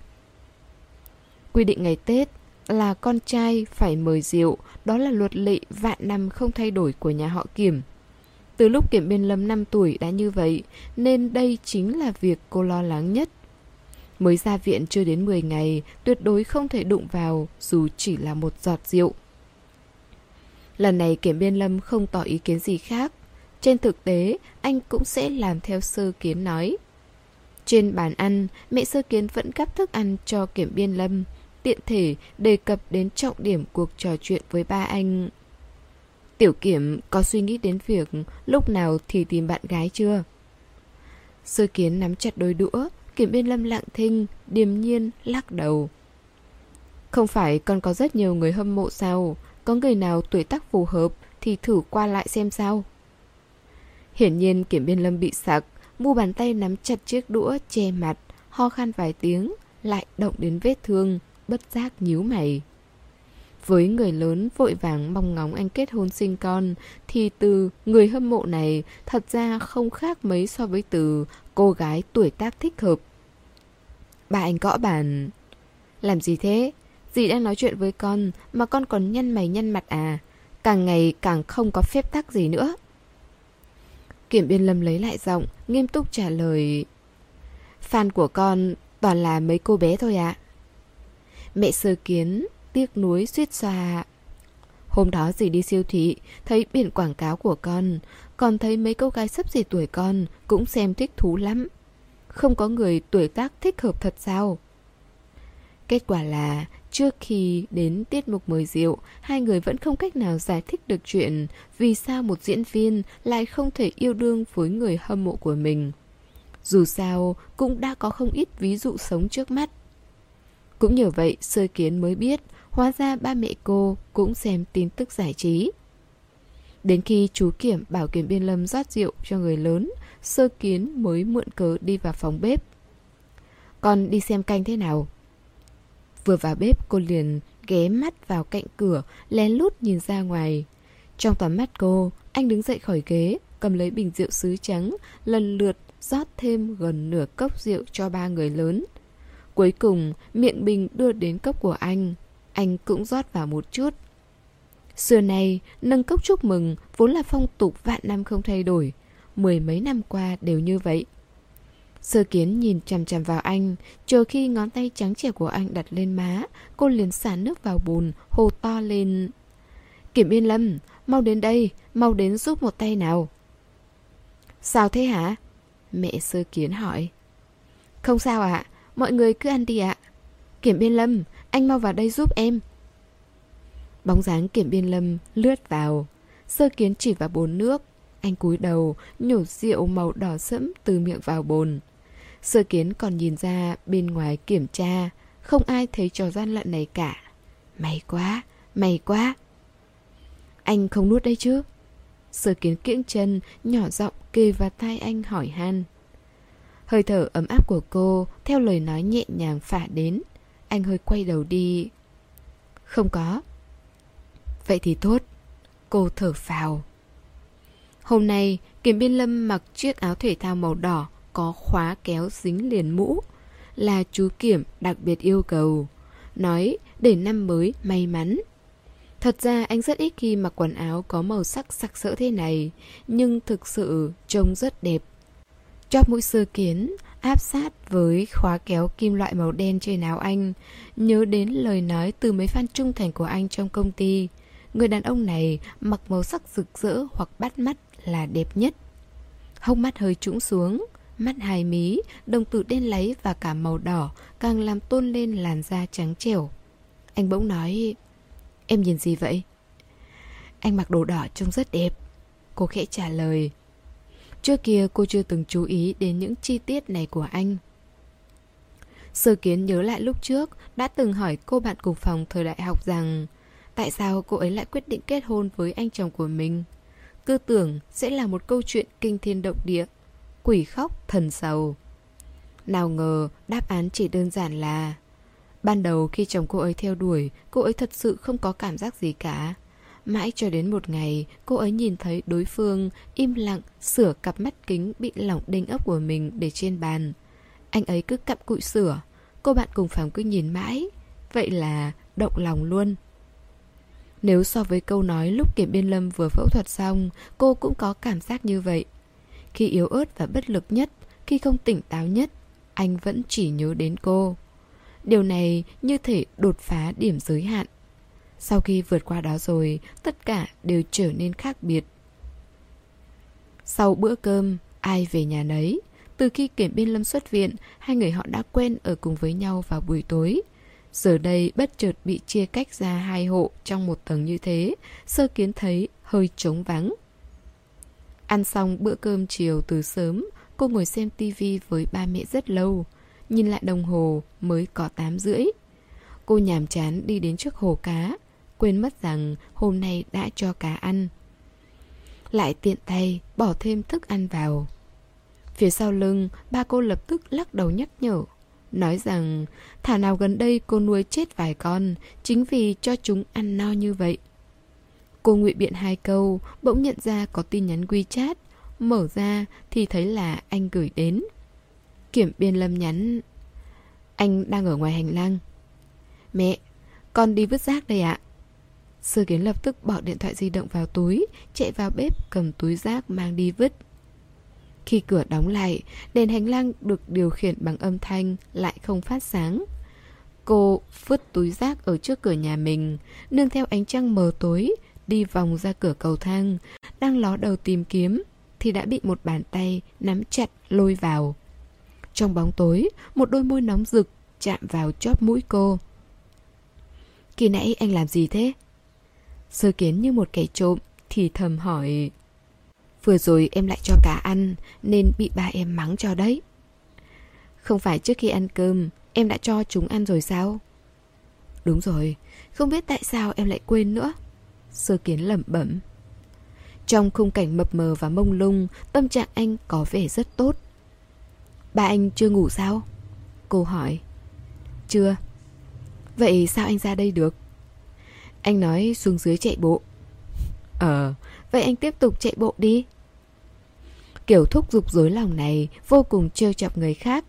Quy định ngày Tết là con trai phải mời rượu, đó là luật lệ vạn năm không thay đổi của nhà họ Kiểm. Từ lúc Kiểm Biên Lâm 5 tuổi đã như vậy, nên đây chính là việc cô lo lắng nhất. Mới ra viện chưa đến 10 ngày, tuyệt đối không thể đụng vào dù chỉ là một giọt rượu. Lần này Kiểm Biên Lâm không tỏ ý kiến gì khác. Trên thực tế, anh cũng sẽ làm theo sơ kiến nói. Trên bàn ăn, mẹ sơ kiến vẫn cắp thức ăn cho Kiểm Biên Lâm, tiện thể đề cập đến trọng điểm cuộc trò chuyện với ba anh. Tiểu Kiểm có suy nghĩ đến việc lúc nào thì tìm bạn gái chưa? Sơ kiến nắm chặt đôi đũa, Kiểm Biên Lâm lặng thinh, điềm nhiên, lắc đầu. Không phải còn có rất nhiều người hâm mộ sao? Có người nào tuổi tác phù hợp thì thử qua lại xem sao? Hiển nhiên Kiểm Biên Lâm bị sặc, mu bàn tay nắm chặt chiếc đũa che mặt, ho khan vài tiếng, lại động đến vết thương, bất giác nhíu mày. Với người lớn vội vàng mong ngóng anh kết hôn sinh con thì từ người hâm mộ này thật ra không khác mấy so với từ cô gái tuổi tác thích hợp. Bà anh gõ bàn. Làm gì thế? Dì đang nói chuyện với con mà con còn nhăn mày nhăn mặt à? Càng ngày càng không có phép tắc gì nữa. Kiểm biên lâm lấy lại giọng, nghiêm túc trả lời. Fan của con toàn là mấy cô bé thôi ạ. À. Mẹ sơ kiến, tiếc nuối suýt xoa. Hôm đó dì đi siêu thị, thấy biển quảng cáo của con, còn thấy mấy cô gái sắp gì tuổi con cũng xem thích thú lắm. Không có người tuổi tác thích hợp thật sao? Kết quả là trước khi đến tiết mục mời rượu, hai người vẫn không cách nào giải thích được chuyện vì sao một diễn viên lại không thể yêu đương với người hâm mộ của mình. Dù sao, cũng đã có không ít ví dụ sống trước mắt. Cũng nhờ vậy, sơ kiến mới biết, hóa ra ba mẹ cô cũng xem tin tức giải trí. Đến khi chú Kiểm bảo Kiểm Biên Lâm rót rượu cho người lớn, sơ kiến mới mượn cớ đi vào phòng bếp. Con đi xem canh thế nào? Vừa vào bếp cô liền ghé mắt vào cạnh cửa, lén lút nhìn ra ngoài. Trong tầm mắt cô, anh đứng dậy khỏi ghế, cầm lấy bình rượu sứ trắng, lần lượt rót thêm gần nửa cốc rượu cho ba người lớn. Cuối cùng, miệng bình đưa đến cốc của anh. Anh cũng rót vào một chút. Xưa nay, nâng cốc chúc mừng vốn là phong tục vạn năm không thay đổi. Mười mấy năm qua đều như vậy. Sơ kiến nhìn chằm chằm vào anh, chờ khi ngón tay trắng trẻ của anh đặt lên má, cô liền xả nước vào bùn, hồ to lên. Kiểm yên Lâm, mau đến đây, mau đến giúp một tay nào. Sao thế hả? Mẹ sơ kiến hỏi. Không sao ạ, mọi người cứ ăn đi ạ. Kiểm Biên Lâm, anh mau vào đây giúp em. Bóng dáng Kiểm Biên Lâm lướt vào. Sơ kiến chỉ vào bồn nước. Anh cúi đầu, nhổ rượu màu đỏ sẫm từ miệng vào bồn. Sơ kiến còn nhìn ra bên ngoài kiểm tra, không ai thấy trò gian lận này cả. May quá, may quá. Anh không nuốt đây chứ? Sơ kiến kiễng chân, nhỏ giọng kề vào tai anh hỏi han. Hơi thở ấm áp của cô, theo lời nói nhẹ nhàng phả đến. Anh hơi quay đầu đi. Không có. Vậy thì tốt. Cô thở phào. Hôm nay, Kiểm Biên Lâm mặc chiếc áo thể thao màu đỏ, có khóa kéo dính liền mũ. Là chú Kiểm đặc biệt yêu cầu. Nói để năm mới may mắn. Thật ra anh rất ít khi mặc quần áo có màu sắc sặc sỡ thế này, nhưng thực sự trông rất đẹp. Chóp mũi sơ kiến, áp sát với khóa kéo kim loại màu đen trên áo anh, nhớ đến lời nói từ mấy fan trung thành của anh trong công ty. Người đàn ông này mặc màu sắc rực rỡ hoặc bắt mắt là đẹp nhất. Hông mắt hơi trũng xuống, mắt hài mí, đồng tử đen láy và cả màu đỏ càng làm tôn lên làn da trắng trẻo. Anh bỗng nói, em nhìn gì vậy? Anh mặc đồ đỏ trông rất đẹp. Cô khẽ trả lời. Trước kia cô chưa từng chú ý đến những chi tiết này của anh. Sơ kiến nhớ lại lúc trước đã từng hỏi cô bạn cùng phòng thời đại học rằng tại sao cô ấy lại quyết định kết hôn với anh chồng của mình. Tư tưởng sẽ là một câu chuyện kinh thiên động địa, quỷ khóc thần sầu. Nào ngờ đáp án chỉ đơn giản là Ban đầu khi chồng cô ấy theo đuổi, cô ấy thật sự không có cảm giác gì cả. Mãi cho đến một ngày, cô ấy nhìn thấy đối phương im lặng sửa cặp mắt kính bị lỏng đinh ốc của mình để trên bàn. Anh ấy cứ cặm cụi sửa, cô bạn cùng phòng cứ nhìn mãi. Vậy là động lòng luôn. Nếu so với câu nói lúc Kiểm Biên Lâm vừa phẫu thuật xong, cô cũng có cảm giác như vậy. Khi yếu ớt và bất lực nhất, khi không tỉnh táo nhất, anh vẫn chỉ nhớ đến cô. Điều này như thể đột phá điểm giới hạn. Sau khi vượt qua đó rồi, tất cả đều trở nên khác biệt. Sau bữa cơm, ai về nhà nấy. Từ khi Kiểm Biên Lâm xuất viện, hai người họ đã quen ở cùng với nhau vào buổi tối. Giờ đây bất chợt bị chia cách ra hai hộ trong một tầng như thế, sơ kiến thấy hơi trống vắng. Ăn xong bữa cơm chiều từ sớm, cô ngồi xem tivi với ba mẹ rất lâu. Nhìn lại đồng hồ mới có 8 rưỡi. Cô nhàm chán đi đến trước hồ cá, quên mất rằng hôm nay đã cho cá ăn. Lại tiện tay bỏ thêm thức ăn vào. Phía sau lưng, ba cô lập tức lắc đầu nhắc nhở. Nói rằng thả nào gần đây cô nuôi chết vài con Chính vì cho chúng ăn no như vậy Cô ngụy biện hai câu Bỗng nhận ra có tin nhắn WeChat Mở ra thì thấy là anh gửi đến Kiểm biên lâm nhắn Anh đang ở ngoài hành lang Mẹ, con đi vứt rác đây ạ Sơ kiến lập tức bỏ điện thoại di động vào túi Chạy vào bếp cầm túi rác mang đi vứt khi cửa đóng lại, đèn hành lang được điều khiển bằng âm thanh lại không phát sáng. Cô vứt túi rác ở trước cửa nhà mình, nương theo ánh trăng mờ tối, đi vòng ra cửa cầu thang, đang ló đầu tìm kiếm, thì đã bị một bàn tay nắm chặt lôi vào. Trong bóng tối, một đôi môi nóng rực chạm vào chóp mũi cô. Kỳ nãy anh làm gì thế? Sơ kiến như một kẻ trộm, thì thầm hỏi... Vừa rồi em lại cho cá ăn Nên bị ba em mắng cho đấy. Không phải trước khi ăn cơm Em đã cho chúng ăn rồi sao? Đúng rồi Không biết tại sao em lại quên nữa. Sơ kiến lẩm bẩm. Trong khung cảnh mập mờ và mông lung Tâm trạng anh có vẻ rất tốt. Ba anh chưa ngủ sao? Cô hỏi. Chưa. Vậy sao anh ra đây được? Anh nói xuống dưới chạy bộ. Ờ Vậy anh tiếp tục chạy bộ đi. Kiểu thúc giục dối lòng này Vô cùng trêu chọc người khác.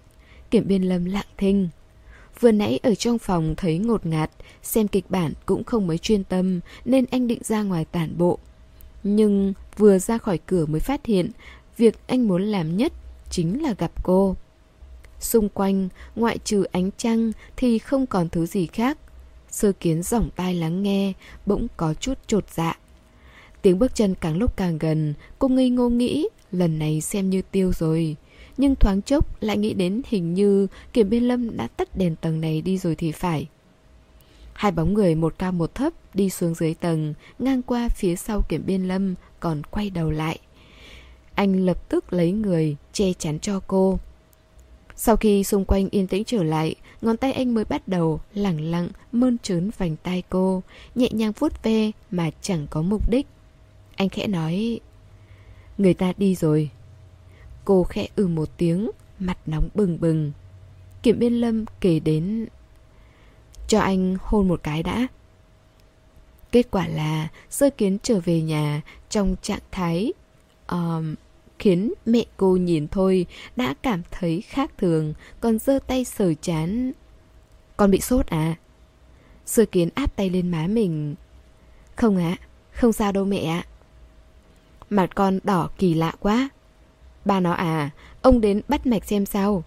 Kiểm biên lâm lặng thinh. Vừa nãy ở trong phòng thấy ngột ngạt, Xem kịch bản cũng không mấy chuyên tâm Nên anh định ra ngoài tản bộ. Nhưng vừa ra khỏi cửa mới phát hiện Việc anh muốn làm nhất Chính là gặp cô. Xung quanh, ngoại trừ ánh trăng Thì không còn thứ gì khác. Sơ kiến giỏng tai lắng nghe Bỗng có chút trột dạ Tiếng bước chân càng lúc càng gần, cô ngây ngô nghĩ lần này xem như tiêu rồi. Nhưng thoáng chốc lại nghĩ đến hình như Kiểm Biên Lâm đã tắt đèn tầng này đi rồi thì phải. Hai bóng người một cao một thấp đi xuống dưới tầng, ngang qua phía sau Kiểm Biên Lâm, còn quay đầu lại. Anh lập tức lấy người, che chắn cho cô. Sau khi xung quanh yên tĩnh trở lại, ngón tay anh mới bắt đầu lẳng lặng mơn trớn vành tay cô, nhẹ nhàng vuốt ve mà chẳng có mục đích. Anh khẽ nói Người ta đi rồi. Cô khẽ ừ một tiếng Mặt nóng bừng bừng. Kiểm biên lâm kể đến Cho anh hôn một cái đã. Kết quả là Sơ kiến trở về nhà Trong trạng thái um, Khiến mẹ cô nhìn thôi Đã cảm thấy khác thường Còn giơ tay sờ chán Con bị sốt à Sơ kiến áp tay lên má mình Không ạ, không sao đâu mẹ ạ. Mặt con đỏ kỳ lạ quá. Ba nó à, ông đến bắt mạch xem sao.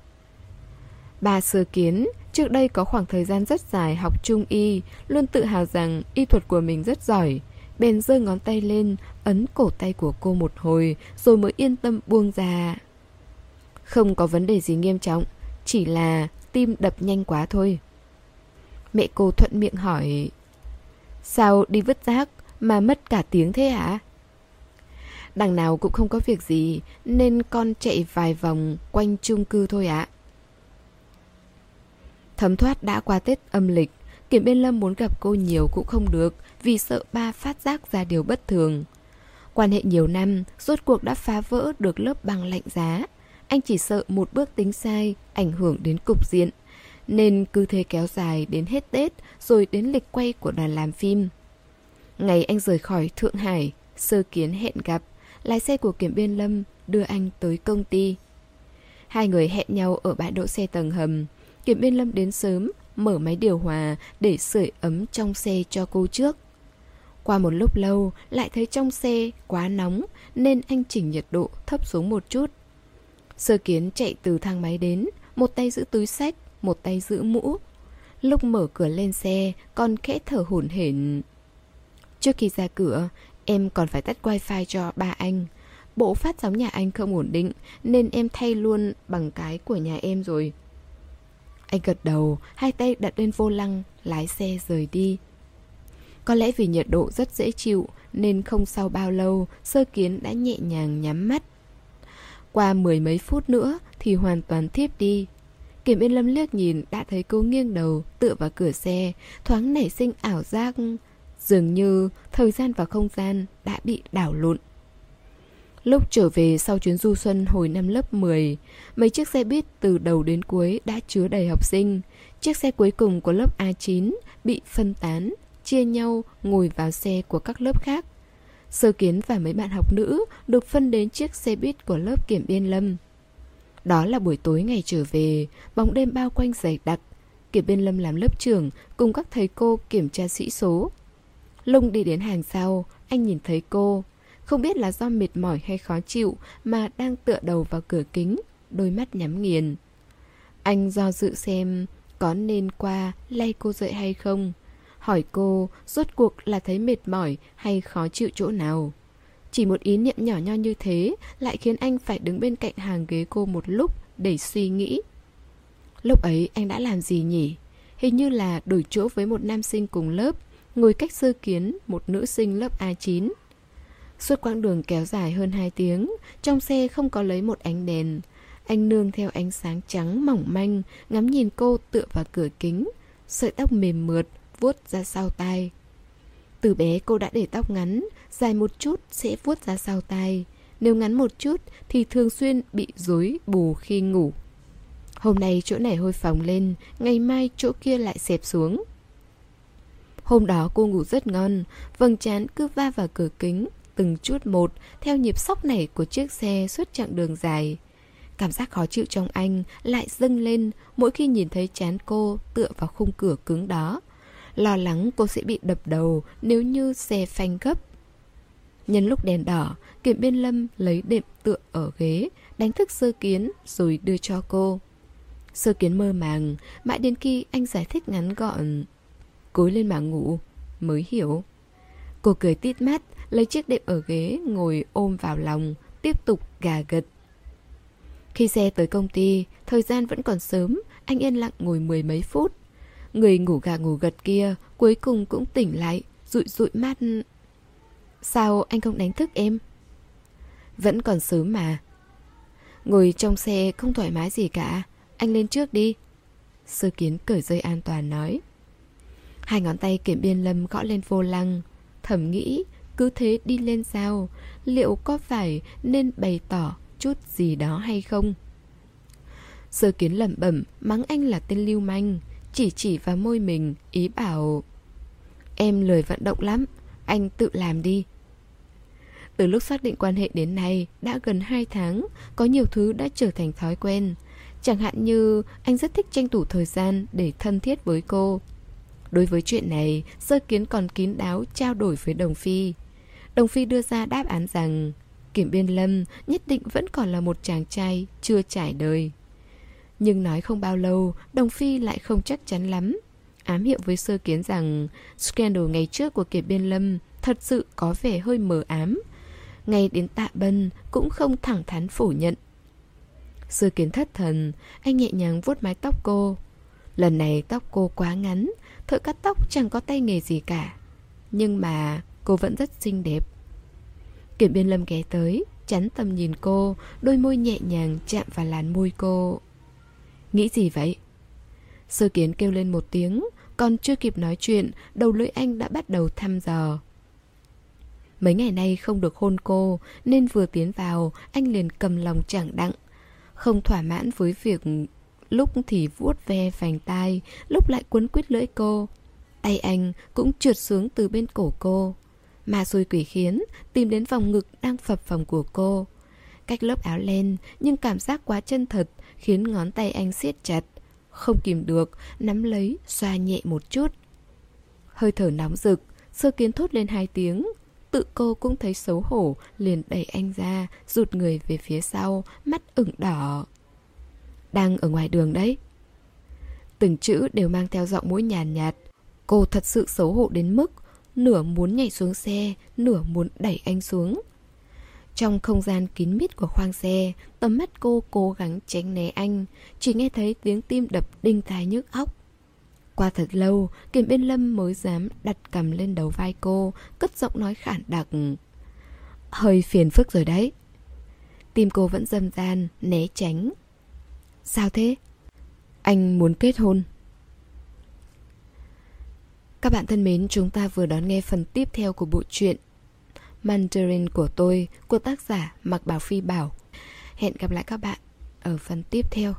Ba sơ kiến, trước đây có khoảng thời gian rất dài học trung y, luôn tự hào rằng y thuật của mình rất giỏi. Bèn giơ ngón tay lên, ấn cổ tay của cô một hồi, rồi mới yên tâm buông ra. Không có vấn đề gì nghiêm trọng, chỉ là tim đập nhanh quá thôi. Mẹ cô thuận miệng hỏi Sao đi vứt rác mà mất cả tiếng thế hả? Đằng nào cũng không có việc gì Nên con chạy vài vòng quanh chung cư thôi ạ Thấm thoát đã qua Tết âm lịch Kiểm Biên Lâm muốn gặp cô nhiều cũng không được, Vì sợ ba phát giác ra điều bất thường. Quan hệ nhiều năm, Rốt cuộc đã phá vỡ được lớp băng lạnh giá. Anh chỉ sợ một bước tính sai Ảnh hưởng đến cục diện, Nên cứ thế kéo dài đến hết Tết Rồi đến lịch quay của đoàn làm phim. Ngày anh rời khỏi Thượng Hải, Sơ kiến hẹn gặp, Lái xe của Kiểm Biên Lâm đưa anh tới công ty. Hai người hẹn nhau ở bãi đỗ xe tầng hầm. Kiểm Biên Lâm đến sớm Mở máy điều hòa để sưởi ấm trong xe cho cô trước. Qua một lúc lâu, lại thấy trong xe quá nóng Nên anh chỉnh nhiệt độ thấp xuống một chút. Sơ kiến chạy từ thang máy đến, Một tay giữ túi sách, Một tay giữ mũ. Lúc mở cửa lên xe, Con khẽ thở hổn hển. Trước khi ra cửa, Em còn phải tắt wifi cho ba anh. Bộ phát sóng nhà anh không ổn định Nên em thay luôn bằng cái của nhà em rồi. Anh gật đầu Hai tay đặt lên vô lăng Lái xe rời đi. Có lẽ vì nhiệt độ rất dễ chịu Nên không sau bao lâu Sơ kiến đã nhẹ nhàng nhắm mắt. Qua mười mấy phút nữa Thì hoàn toàn thiếp đi. Kiểm Yên Lâm liếc nhìn đã thấy cô nghiêng đầu tựa vào cửa xe, thoáng nảy sinh ảo giác. Dường như thời gian và không gian đã bị đảo lộn. Lúc trở về sau chuyến du xuân hồi năm lớp 10, mấy chiếc xe buýt từ đầu đến cuối đã chứa đầy học sinh. Chiếc xe cuối cùng của lớp A9 bị phân tán, chia nhau ngồi vào xe của các lớp khác. Sơ kiến và mấy bạn học nữ được phân đến chiếc xe buýt của lớp kiểm biên lâm. Đó là buổi tối ngày trở về, bóng đêm bao quanh dày đặc. Kiểm biên lâm làm lớp trưởng cùng các thầy cô kiểm tra sĩ số. Lung đi đến hàng sau, anh nhìn thấy cô. Không biết là do mệt mỏi hay khó chịu mà đang tựa đầu vào cửa kính, đôi mắt nhắm nghiền. Anh do dự xem có nên qua lay cô dậy hay không. Hỏi cô rốt cuộc là thấy mệt mỏi hay khó chịu chỗ nào. Chỉ một ý niệm nhỏ nho như thế lại khiến anh phải đứng bên cạnh hàng ghế cô một lúc để suy nghĩ. Lúc ấy anh đã làm gì nhỉ? Hình như là đổi chỗ với một nam sinh cùng lớp ngồi cách sơ kiến một nữ sinh lớp A9. Suốt quãng đường kéo dài hơn 2 tiếng, trong xe không có lấy một ánh đèn. Anh nương theo ánh sáng trắng mỏng manh, ngắm nhìn cô tựa vào cửa kính, sợi tóc mềm mượt, vuốt ra sau tai. Từ bé cô đã để tóc ngắn, dài một chút sẽ vuốt ra sau tai. Nếu ngắn một chút thì thường xuyên bị rối bù khi ngủ. Hôm nay chỗ này hôi phồng lên, ngày mai chỗ kia lại xẹp xuống. Hôm đó cô ngủ rất ngon, vầng trán cứ va vào cửa kính, từng chút một, theo nhịp sóc nảy của chiếc xe suốt chặng đường dài. Cảm giác khó chịu trong anh lại dâng lên mỗi khi nhìn thấy chán cô tựa vào khung cửa cứng đó. Lo lắng cô sẽ bị đập đầu nếu như xe phanh gấp. Nhân lúc đèn đỏ, Kiểm Biên Lâm lấy đệm tựa ở ghế, đánh thức sơ kiến rồi đưa cho cô. Sơ kiến mơ màng, mãi đến khi anh giải thích ngắn gọn cối lên mà ngủ Mới hiểu Cô cười tít mắt Lấy chiếc đệm ở ghế, Ngồi ôm vào lòng, Tiếp tục gà gật. Khi xe tới công ty, Thời gian vẫn còn sớm, Anh yên lặng ngồi mười mấy phút. Người ngủ gà ngủ gật kia Cuối cùng cũng tỉnh lại, Rụi rụi mắt. Sao anh không đánh thức em? Vẫn còn sớm mà. Ngồi trong xe không thoải mái gì cả, Anh lên trước đi. Sơ kiến cởi dây an toàn nói. Hai ngón tay kiểm biên lâm gõ lên vô lăng, Thầm nghĩ cứ thế đi lên sao? Liệu có phải nên bày tỏ chút gì đó hay không? Sơ kiến lẩm bẩm mắng anh là tên lưu manh Chỉ chỉ vào môi mình ý bảo Em lười vận động lắm Anh tự làm đi. Từ lúc xác định quan hệ đến nay Đã gần 2 tháng Có nhiều thứ đã trở thành thói quen. Chẳng hạn như anh rất thích tranh thủ thời gian Để thân thiết với cô. Đối với chuyện này, sơ kiến còn kín đáo trao đổi với Đồng Phi. Đồng Phi đưa ra đáp án rằng Kiểm Biên Lâm nhất định vẫn còn là một chàng trai chưa trải đời. Nhưng nói không bao lâu, Đồng Phi lại không chắc chắn lắm. Ám hiệu với sơ kiến rằng scandal ngày trước của Kiểm Biên Lâm thật sự có vẻ hơi mờ ám. Ngay đến tạ bân cũng không thẳng thắn phủ nhận. Sơ kiến thất thần, anh nhẹ nhàng vuốt mái tóc cô. Lần này tóc cô quá ngắn, thợ cắt tóc chẳng có tay nghề gì cả. Nhưng mà cô vẫn rất xinh đẹp. Kiểm biên lâm ghé tới, chắn tầm nhìn cô, đôi môi nhẹ nhàng chạm vào làn môi cô. Nghĩ gì vậy? Sơ kiến kêu lên một tiếng, còn chưa kịp nói chuyện, đầu lưỡi anh đã bắt đầu thăm dò. Mấy ngày nay không được hôn cô, nên vừa tiến vào, anh liền cầm lòng chẳng đặng. Không thỏa mãn với việc lúc thì vuốt ve vành tai, lúc lại quấn quýt lưỡi cô. Tay anh cũng trượt xuống từ bên cổ cô. Mà xui quỷ khiến, tìm đến vòng ngực đang phập phồng của cô. Cách lớp áo len, nhưng cảm giác quá chân thật, khiến ngón tay anh siết chặt. Không kìm được, nắm lấy, xoa nhẹ một chút. Hơi thở nóng rực, sơ kiến thốt lên hai tiếng. Tự cô cũng thấy xấu hổ, liền đẩy anh ra, rụt người về phía sau, mắt ửng đỏ. Đang ở ngoài đường đấy. Từng chữ đều mang theo giọng mũi nhàn nhạt, nhạt. Cô thật sự xấu hổ đến mức nửa muốn nhảy xuống xe, nửa muốn đẩy anh xuống. Trong không gian kín mít của khoang xe, tầm mắt cô cố gắng tránh né anh, chỉ nghe thấy tiếng tim đập đinh tai nhức óc. Qua thật lâu, Kiểm Biên Lâm mới dám đặt cầm lên đầu vai cô, cất giọng nói khản đặc. Hơi phiền phức rồi đấy. Tim cô vẫn dâm gian, né tránh. Sao thế? Anh muốn kết hôn. Các bạn thân mến, chúng ta vừa đón nghe phần tiếp theo của bộ truyện Mandarin của tôi của tác giả Mạc Bảo Phi Bảo. Hẹn gặp lại các bạn ở phần tiếp theo.